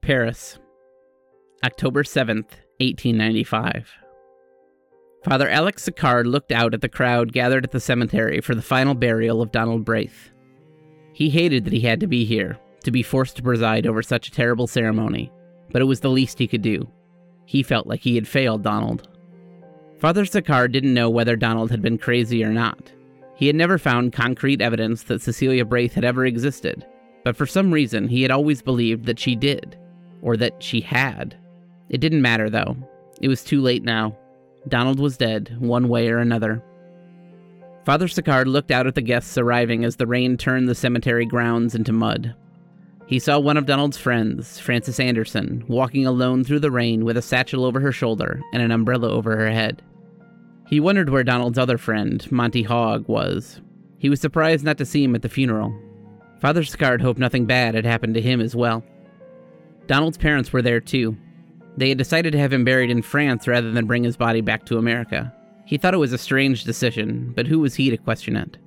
Paris, October 7th, 1895. Father Alex Sicard looked out at the crowd gathered at the cemetery for the final burial of Donald Braith. He hated that he had to be here, to be forced to preside over such a terrible ceremony, but it was the least he could do. He felt like he had failed Donald. Father Sicard didn't know whether Donald had been crazy or not. He had never found concrete evidence that Cecilia Braith had ever existed, but for some reason he had always believed that she did, or that she had. It didn't matter, though. It was too late now. Donald was dead, one way or another. Father Sicard looked out at the guests arriving as the rain turned the cemetery grounds into mud. He saw one of Donald's friends, Frances Anderson, walking alone through the rain with a satchel over her shoulder and an umbrella over her head. He wondered where Donald's other friend, Monty Hogg, was. He was surprised not to see him at the funeral. Father Sicard hoped nothing bad had happened to him as well. Donald's parents were there too. They had decided to have him buried in France rather than bring his body back to America. He thought it was a strange decision, but who was he to question it?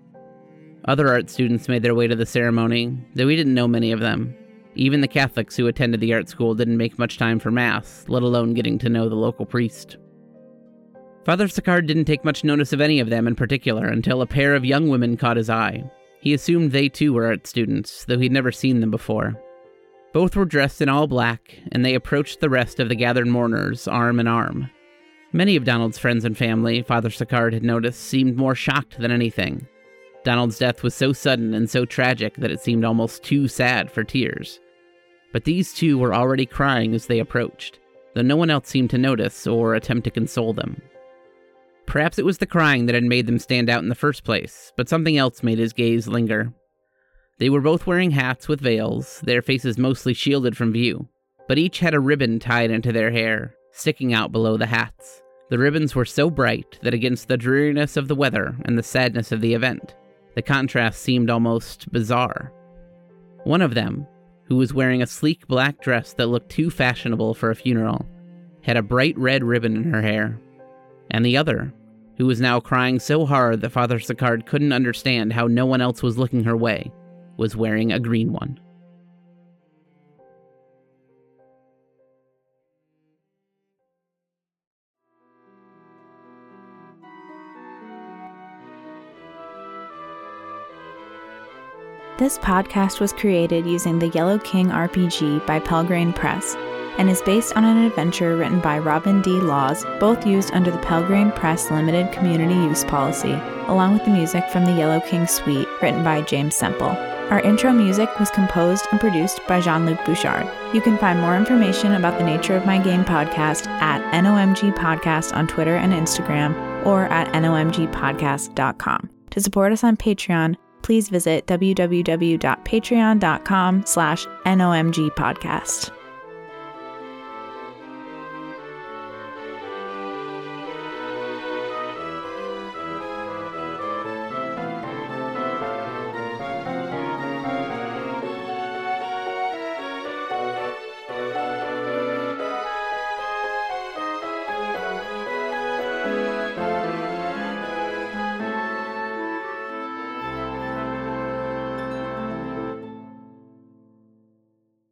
Other art students made their way to the ceremony, though he didn't know many of them. Even the Catholics who attended the art school didn't make much time for Mass, let alone getting to know the local priest. Father Sicard didn't take much notice of any of them in particular until a pair of young women caught his eye. He assumed they too were art students, though he'd never seen them before. Both were dressed in all black, and they approached the rest of the gathered mourners arm in arm. Many of Donald's friends and family, Father Sicard had noticed, seemed more shocked than anything. Donald's death was so sudden and so tragic that it seemed almost too sad for tears. But these two were already crying as they approached, though no one else seemed to notice or attempt to console them. Perhaps it was the crying that had made them stand out in the first place, but something else made his gaze linger. They were both wearing hats with veils, their faces mostly shielded from view, but each had a ribbon tied into their hair, sticking out below the hats. The ribbons were so bright that against the dreariness of the weather and the sadness of the event, the contrast seemed almost bizarre. One of them, who was wearing a sleek black dress that looked too fashionable for a funeral, had a bright red ribbon in her hair. And the other, who was now crying so hard that Father Sicard couldn't understand how no one else was looking her way, was wearing a green one. This podcast was created using the Yellow King RPG by Pelgrane Press and is based on an adventure written by Robin D. Laws, both used under the Pelgrane Press Limited Community Use Policy, along with the music from the Yellow King Suite written by James Semple. Our intro music was composed and produced by Jean Luc Bouchard. You can find more information about the Nature of My Game podcast at NOMG Podcast on Twitter and Instagram or at nomgpodcast.com. To support us on Patreon, please visit www.patreon.com slash nomgpodcast.